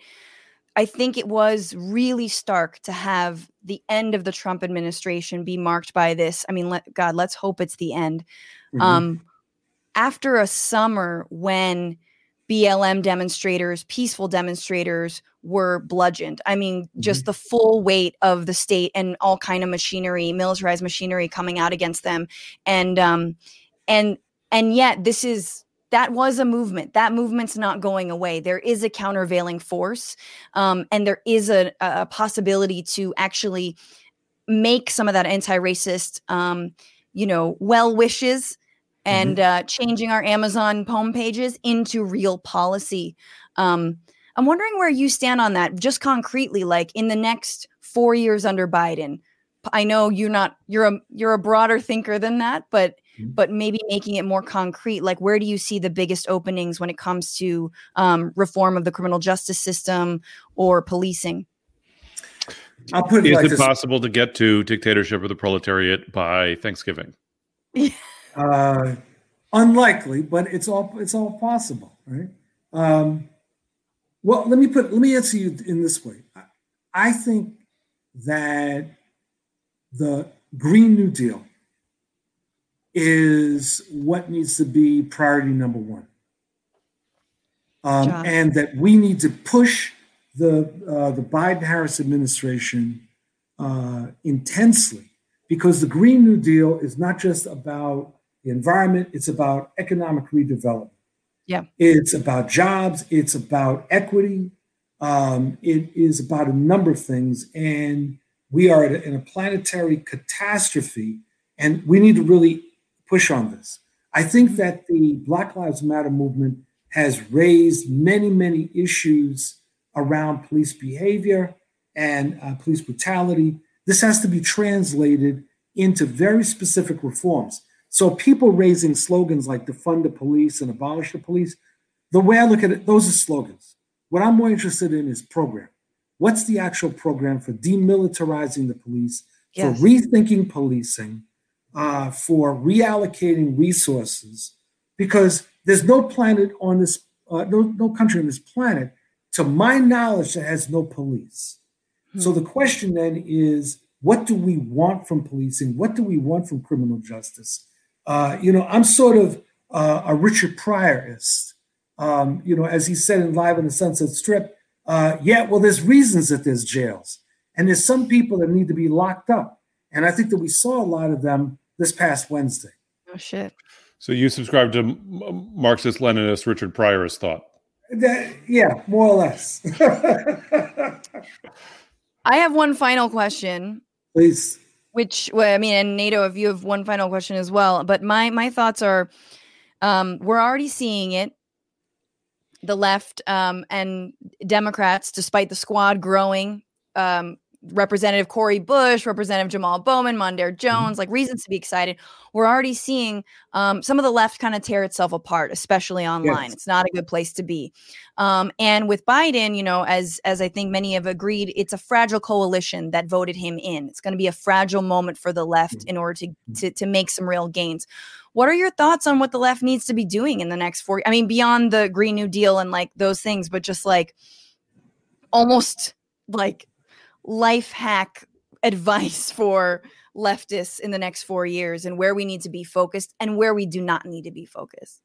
I think it was really stark to have the end of the Trump administration be marked by this. I mean, let, God, let's hope it's the end. Mm-hmm. Um, after a summer when BLM demonstrators, peaceful demonstrators were bludgeoned. I mean, mm-hmm. just the full weight of the state and all kind of machinery, militarized machinery coming out against them. And um and and yet this is that was a movement. That movement's not going away. There is a countervailing force, um, and there is a, a, possibility to actually make some of that anti-racist, um, you know, well wishes and mm-hmm. uh, changing our Amazon poem pages into real policy. Um, I'm wondering where you stand on that, just concretely, like in the next four years under Biden. I know you're not you're a you're a broader thinker than that, but mm-hmm. but maybe making it more concrete. Like, where do you see the biggest openings when it comes to um, reform of the criminal justice system or policing? I'll put it Is like it this. possible to get to dictatorship of the proletariat by Thanksgiving? *laughs* uh, unlikely, but it's all it's all possible, right? Um, well, let me put let me answer you in this way. I think that the Green New Deal is what needs to be priority number one. Um, and that we need to push the uh, the Biden Harris administration uh, intensely because the Green New Deal is not just about the environment; it's about economic redevelopment. Yeah, it's about jobs. It's about equity. Um, it is about a number of things, and we are in a planetary catastrophe, and we need to really push on this. I think that the Black Lives Matter movement has raised many, many issues around police behavior and uh, police brutality. This has to be translated into very specific reforms. So, people raising slogans like defund the police and abolish the police, the way I look at it, those are slogans. What I'm more interested in is program. What's the actual program for demilitarizing the police, yes. for rethinking policing, uh, for reallocating resources? Because there's no planet on this, uh, no, no country on this planet, to my knowledge, that has no police. Hmm. So the question then is, what do we want from policing? What do we want from criminal justice? Uh, you know, I'm sort of uh, a Richard Pryorist. Um, you know, as he said in Live in the Sunset Strip, uh, yeah, well, there's reasons that there's jails, and there's some people that need to be locked up, and I think that we saw a lot of them this past Wednesday. Oh shit! So you subscribe to Marxist Leninist Richard Pryor's thought? That, yeah, more or less. *laughs* I have one final question. Please. Which well, I mean, and Nato, if you have one final question as well, but my my thoughts are, um, we're already seeing it the left um, and Democrats, despite the squad growing, um, Representative Cori Bush, Representative Jamal Bowman, Mondaire mm-hmm. Jones, mm-hmm. like reasons to be excited. We're already seeing um, some of the left kind of tear itself apart, especially online. Yes. It's not a good place to be. Um, and with Biden, you know, as as I think many have agreed, it's a fragile coalition that voted him in. It's going to be a fragile moment for the left mm-hmm. in order to, mm-hmm. to to make some real gains. What are your thoughts on what the left needs to be doing in the next four? I mean, beyond the Green New Deal and like those things, but just like almost like life hack advice *laughs* for leftists in the next four years and where we need to be focused and where we do not need to be focused?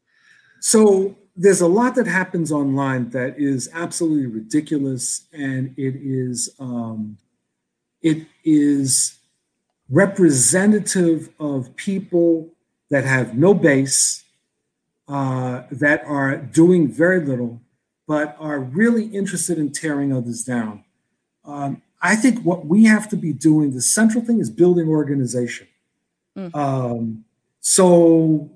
So there's a lot that happens online that is absolutely ridiculous, and it is um, it is representative of people that have no base, uh, that are doing very little, but are really interested in tearing others down. Um, I think what we have to be doing, the central thing is building organization. Mm. Um, so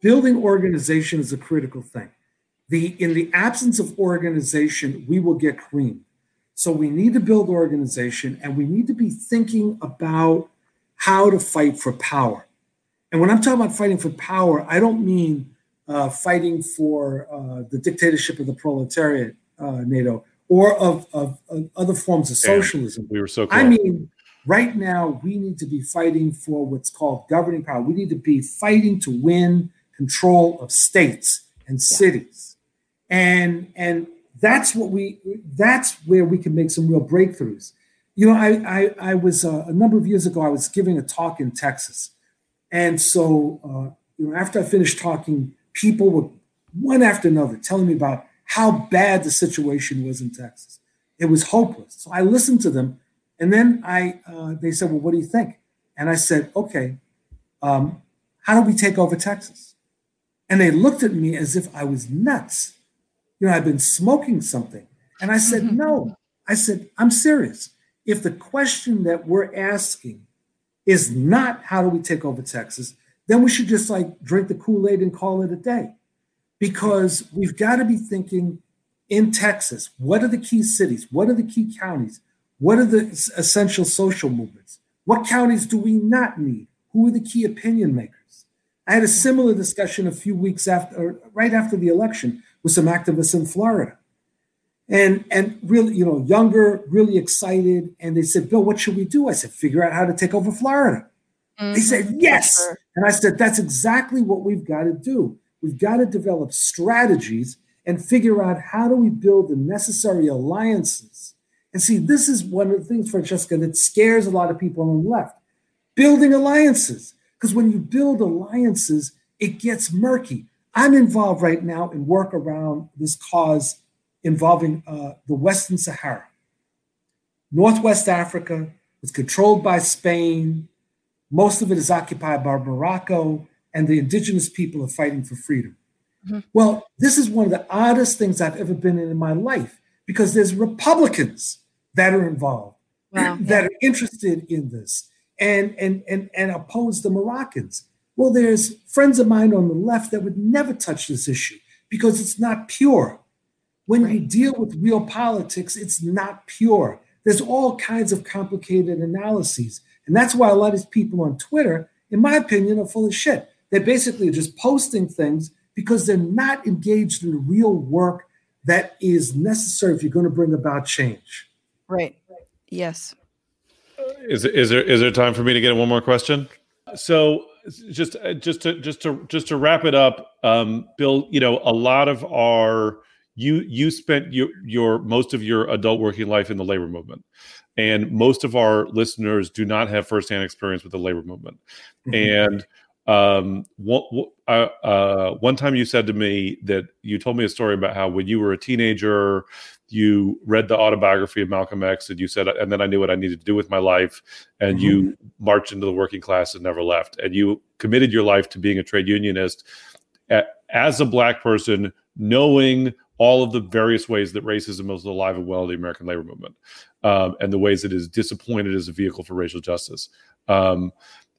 building organization is a critical thing. The in the absence of organization, we will get cream. So we need to build organization and we need to be thinking about how to fight for power. And when I'm talking about fighting for power, I don't mean uh, fighting for uh, the dictatorship of the proletariat, uh, Nato or of, of, of other forms of socialism. And we were so close. I mean, right now, we need to be fighting for what's called governing power. We need to be fighting to win control of states and cities. And, and that's what we that's where we can make some real breakthroughs. You know, I I, I was uh, a number of years ago. I was giving a talk in Texas, and so uh, you know, after I finished talking, people were one after another telling me about how bad the situation was in Texas. It was hopeless. So I listened to them, and then I uh, they said, "Well, what do you think?" And I said, "Okay, um, how do we take over Texas?" And they looked at me as if I was nuts. You know, I've been smoking something, and I said, "No." I said, "I'm serious. If the question that we're asking is not how do we take over Texas, then we should just like drink the Kool Aid and call it a day." Because we've got to be thinking in Texas what are the key cities? What are the key counties? What are the essential social movements? What counties do we not need? Who are the key opinion makers? I had a similar discussion a few weeks after, or right after the election, with some activists in Florida, and and really, you know, younger, really excited, and they said, "Bill, what should we do?" I said, "Figure out how to take over Florida." Mm-hmm. They said, "Yes," and I said, "That's exactly what we've got to do. We've got to develop strategies and figure out how do we build the necessary alliances." And see, this is one of the things, Francesca, that scares a lot of people on the left building alliances. Because when you build alliances, it gets murky. I'm involved right now in work around this cause involving uh, the Western Sahara. Northwest Africa is controlled by Spain. Most of it is occupied by Morocco, and the indigenous people are fighting for freedom. Mm-hmm. Well, this is one of the oddest things I've ever been in in my life because there's Republicans that are involved, wow. that are interested in this and and and and oppose the Moroccans. Well, there's friends of mine on the left that would never touch this issue because it's not pure. When right. you deal with real politics, it's not pure. There's all kinds of complicated analyses. And that's why a lot of these people on Twitter, in my opinion, are full of shit. They're basically just posting things because they're not engaged in the real work that is necessary if you're going to bring about change. Right. Yes. Is is there is there time for me to get one more question? So just just to just to just to wrap it up, um, Bill. You know, a lot of our you you spent your your most of your adult working life in the labor movement, and most of our listeners do not have firsthand experience with the labor movement. Mm-hmm. And um, one, uh, uh, one time you said to me that you told me a story about how when you were a teenager, you read the autobiography of Malcolm X and you said, and then I knew what I needed to do with my life. And mm-hmm. you marched into the working class and never left. And you committed your life to being a trade unionist as a black person, knowing all of the various ways that racism is alive and well in the American labor movement um, and the ways it is disappointed as a vehicle for racial justice. Um,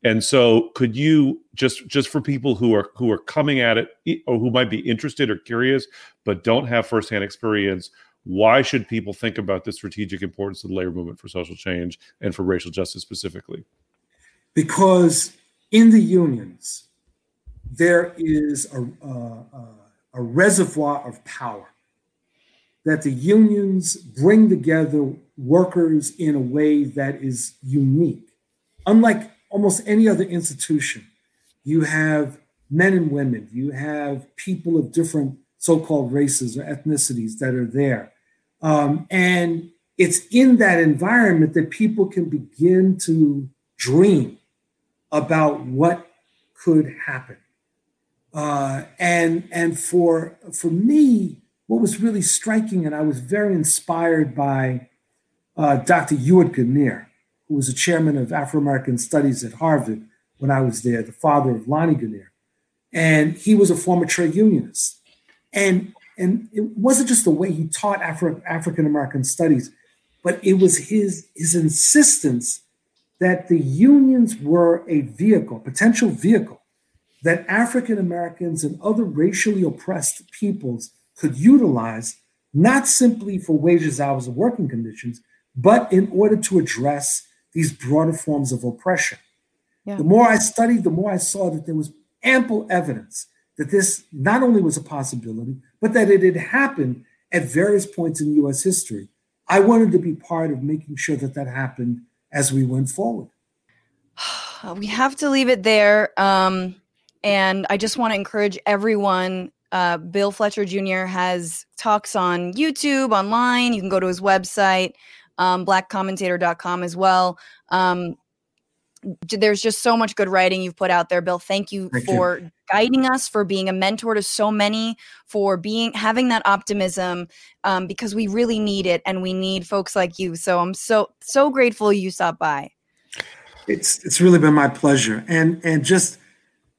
and so could you just just for people who are who are coming at it or who might be interested or curious but don't have firsthand experience why should people think about the strategic importance of the labor movement for social change and for racial justice specifically? Because in the unions, there is a, a, a reservoir of power that the unions bring together workers in a way that is unique. Unlike almost any other institution, you have men and women, you have people of different so-called races or ethnicities that are there. Um, and it's in that environment that people can begin to dream about what could happen. Uh, and and for for me, what was really striking, and I was very inspired by uh, Dr. Ewart Guinier, who was the chairman of Afro American Studies at Harvard when I was there, the father of Lani Guinier, and he was a former trade unionist. And, and it wasn't just the way he taught Afro, African American studies, but it was his, his insistence that the unions were a vehicle, potential vehicle, that African Americans and other racially oppressed peoples could utilize, not simply for wages, hours, and working conditions, but in order to address these broader forms of oppression. Yeah. The more I studied, the more I saw that there was ample evidence that this not only was a possibility, but that it had happened at various points in US history. I wanted to be part of making sure that that happened as we went forward. *sighs* We have to leave it there. Um, and I just want to encourage everyone. Uh, Bill Fletcher Jr. has talks on YouTube, online. You can go to his website, um, blackcommentator.com as well. Um, there's just so much good writing you've put out there bill thank you thank for you. guiding us for being a mentor to so many for being having that optimism um, because we really need it and we need folks like you so i'm so so grateful you stopped by it's it's really been my pleasure and and just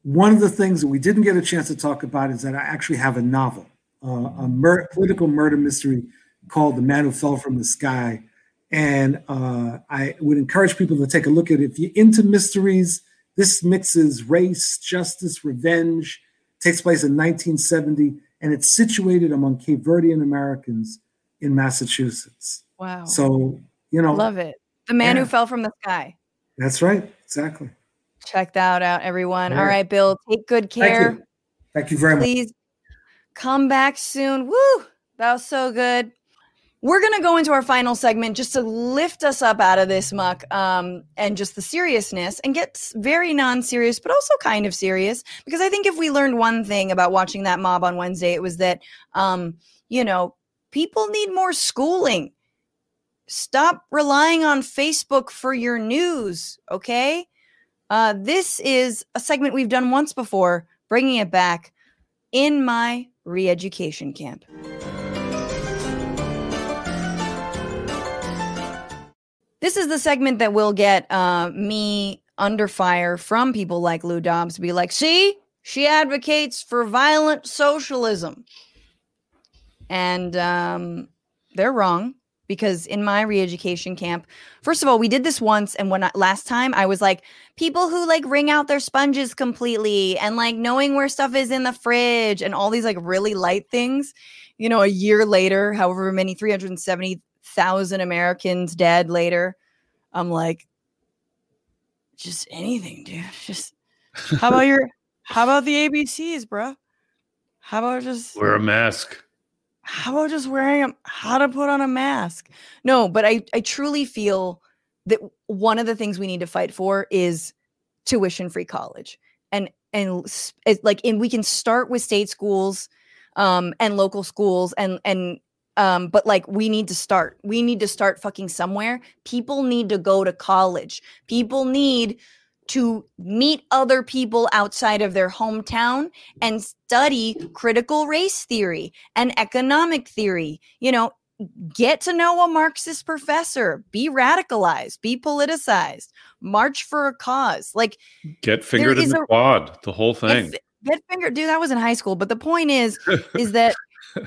one of the things that we didn't get a chance to talk about is that i actually have a novel uh, a mur- political murder mystery called the man who fell from the sky and uh, I would encourage people to take a look at it. If you're into mysteries, this mixes race, justice, revenge, takes place in 1970, and it's situated among Cape Verdean Americans in Massachusetts. Wow. So You know, Love it. The man Yeah. who fell from the sky. that's right. Exactly. Check that out, everyone. All All right. Bill, take good Thank care. you. Thank you very much. Please come back soon. Woo! That was so good. We're going to go into our final segment just to lift us up out of this muck um, and just the seriousness and get very non serious, but also kind of serious. Because I think if we learned one thing about watching that mob on Wednesday, it was that, um, you know, people need more schooling. Stop relying on Facebook for your news, okay? Uh, this is a segment we've done once before, bringing it back in my re education camp. This is the segment that will get uh, me under fire from people like Lou Dobbs to be like, see, she advocates for violent socialism. And um, they're wrong because in my re-education camp, first of all, we did this once, and when I, last time I was like, people who like wring out their sponges completely and like knowing where stuff is in the fridge and all these like really light things. You know, a year later, however many 370,000 Americans dead later, I'm like, just anything, dude. *laughs* Just how about your how about the ABCs, bro? How about just Wear a mask. how about just wearing a how to put on a mask no but i i truly feel that one of the things we need to fight for is tuition free college and and like and we can start with state schools um and local schools and and um but like we need to start we need to start fucking somewhere people need to go to college people need to meet other people outside of their hometown and study critical race theory and economic theory. You know, get to know a Marxist professor, be radicalized, be politicized, march for a cause. Like, Get fingered in the a- quad. The whole thing. fi- get fingered, dude, that was in high school. But the point is, *laughs* is that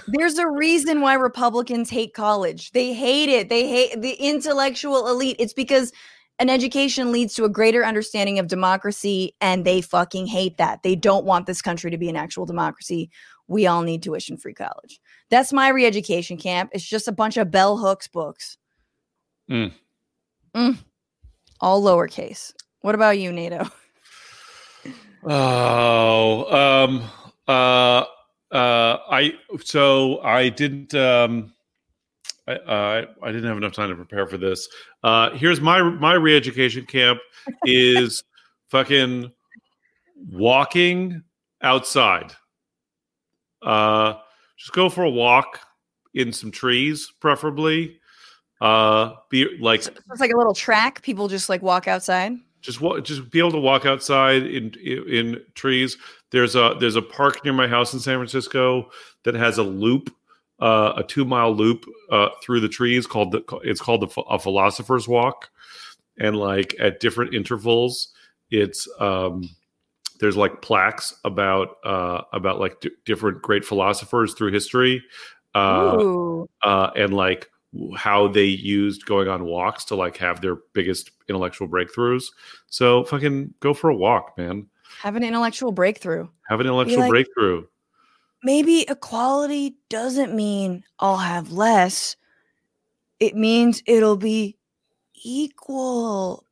there's a reason why Republicans hate college. They hate it. They hate the intellectual elite. It's because an education leads to a greater understanding of democracy, and they fucking hate that. They don't want this country to be an actual democracy. We all need tuition free college. That's my re education camp. It's just a bunch of bell hooks books. Mm. Mm. All lowercase. What about you, Nato? Oh, um, uh, uh, I so I didn't. Um, I, uh, I didn't have enough time to prepare for this. Uh, here's my my re-education camp is *laughs* fucking walking outside. Uh, just go for a walk in some trees, preferably. Uh, be like So it's like a little track. People just like walk outside. Just wa- just be able to walk outside in in, in trees. There's a there's a park near my house in San Francisco that has a loop, uh, a two mile loop uh, through the trees called the it's called the, a philosopher's walk, and like at different intervals, it's um, there's like plaques about uh, about like di different great philosophers through history, uh, uh, and like how they used going on walks to like have their biggest intellectual breakthroughs. So fucking go for a walk, man. Have an intellectual breakthrough. Have an intellectual like- breakthrough. maybe equality doesn't mean I'll have less. It means it'll be equal.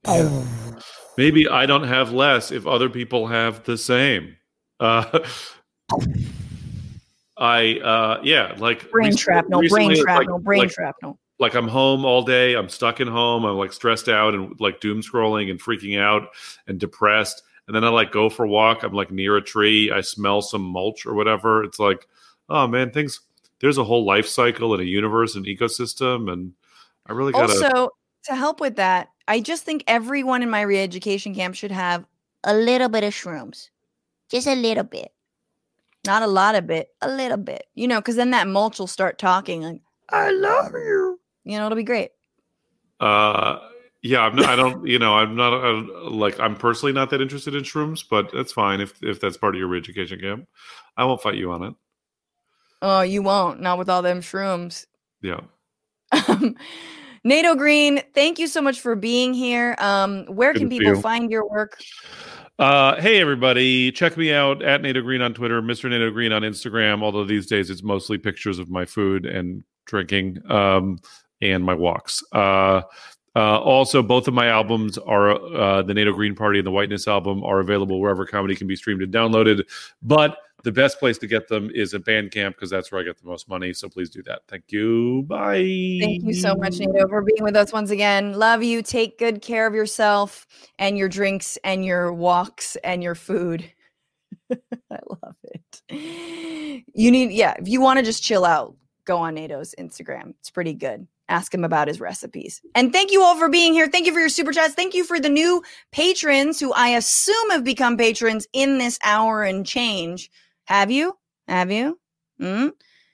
Maybe I don't have less if other people have the same. Uh, *laughs* I uh, yeah, like Brain recently- shrapnel, brain recently, like- shrapnel, brain like, shrapnel. like I'm home all day. I'm stuck in home. I'm like stressed out and like doom scrolling and freaking out and depressed. And then I like go for a walk. I'm like near a tree. I smell some mulch or whatever. It's like, oh man, things. There's a whole life cycle and a universe and ecosystem, and I really gotta. Also, to help with that, I just think everyone in my re-education camp should have a little bit of shrooms. Just a little bit. Not a lot of it, a little bit. You know, because then that mulch will start talking like, I love you. You know, it'll be great. uh, yeah, I'm not, I don't. You know, I'm not uh, like I'm personally not that interested in shrooms, but that's fine if if that's part of your re-education camp. I won't fight you on it. Oh, you won't. Not with all them shrooms. Yeah. Um, Nato Green, thank you so much for being here. Um, where Good can people you. find your work? Uh, hey everybody, check me out at Nato Green on Twitter, Mr. Nato Green on Instagram. Although these days it's mostly pictures of my food and drinking. Um, and my walks. Uh, uh, also, both of my albums are uh, the Nato Green Party and the Whiteness album are available wherever comedy can be streamed and downloaded. But the best place to get them is at Bandcamp because that's where I get the most money. So please do that. Thank you. Bye. Thank you so much, Nato, for being with us once again. Love you. Take good care of yourself and your drinks and your walks and your food. *laughs* I love it. You need, yeah, if you want to just chill out, go on Nato's Instagram. It's pretty good. Ask him about his recipes. And thank you all for being here. Thank you for your super chats. Thank you for the new patrons who I assume have become patrons in this hour and change. Have you? Have you? Mm-hmm.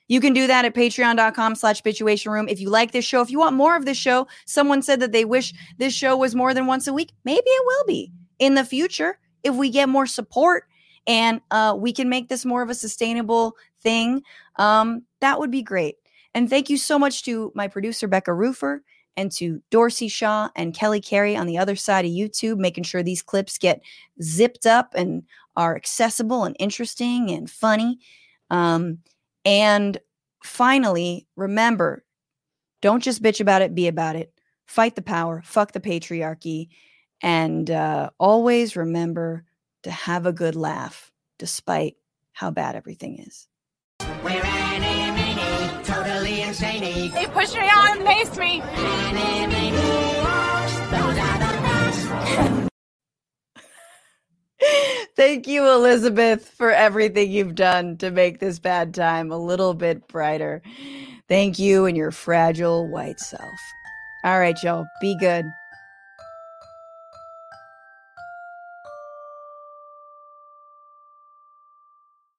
You can do that at patreon.com slash bitchuation room. If you like this show, if you want more of this show, someone said that they wish this show was more than once a week. Maybe it will be in the future if we get more support and uh, we can make this more of a sustainable thing. Um, that would be great. And thank you so much to my producer, Becca Rufer, and to Dorsey Shaw and Kelly Carey on the other side of YouTube, making sure these clips get zipped up and are accessible and interesting and funny. Um, and finally, remember don't just bitch about it, be about it. Fight the power, fuck the patriarchy, and uh, always remember to have a good laugh despite how bad everything is. We're totally insane. They push me on and pace me. *laughs* Thank you, Elizabeth, for everything you've done to make this bad time a little bit brighter. Thank you and your fragile white self. All right, y'all. be good.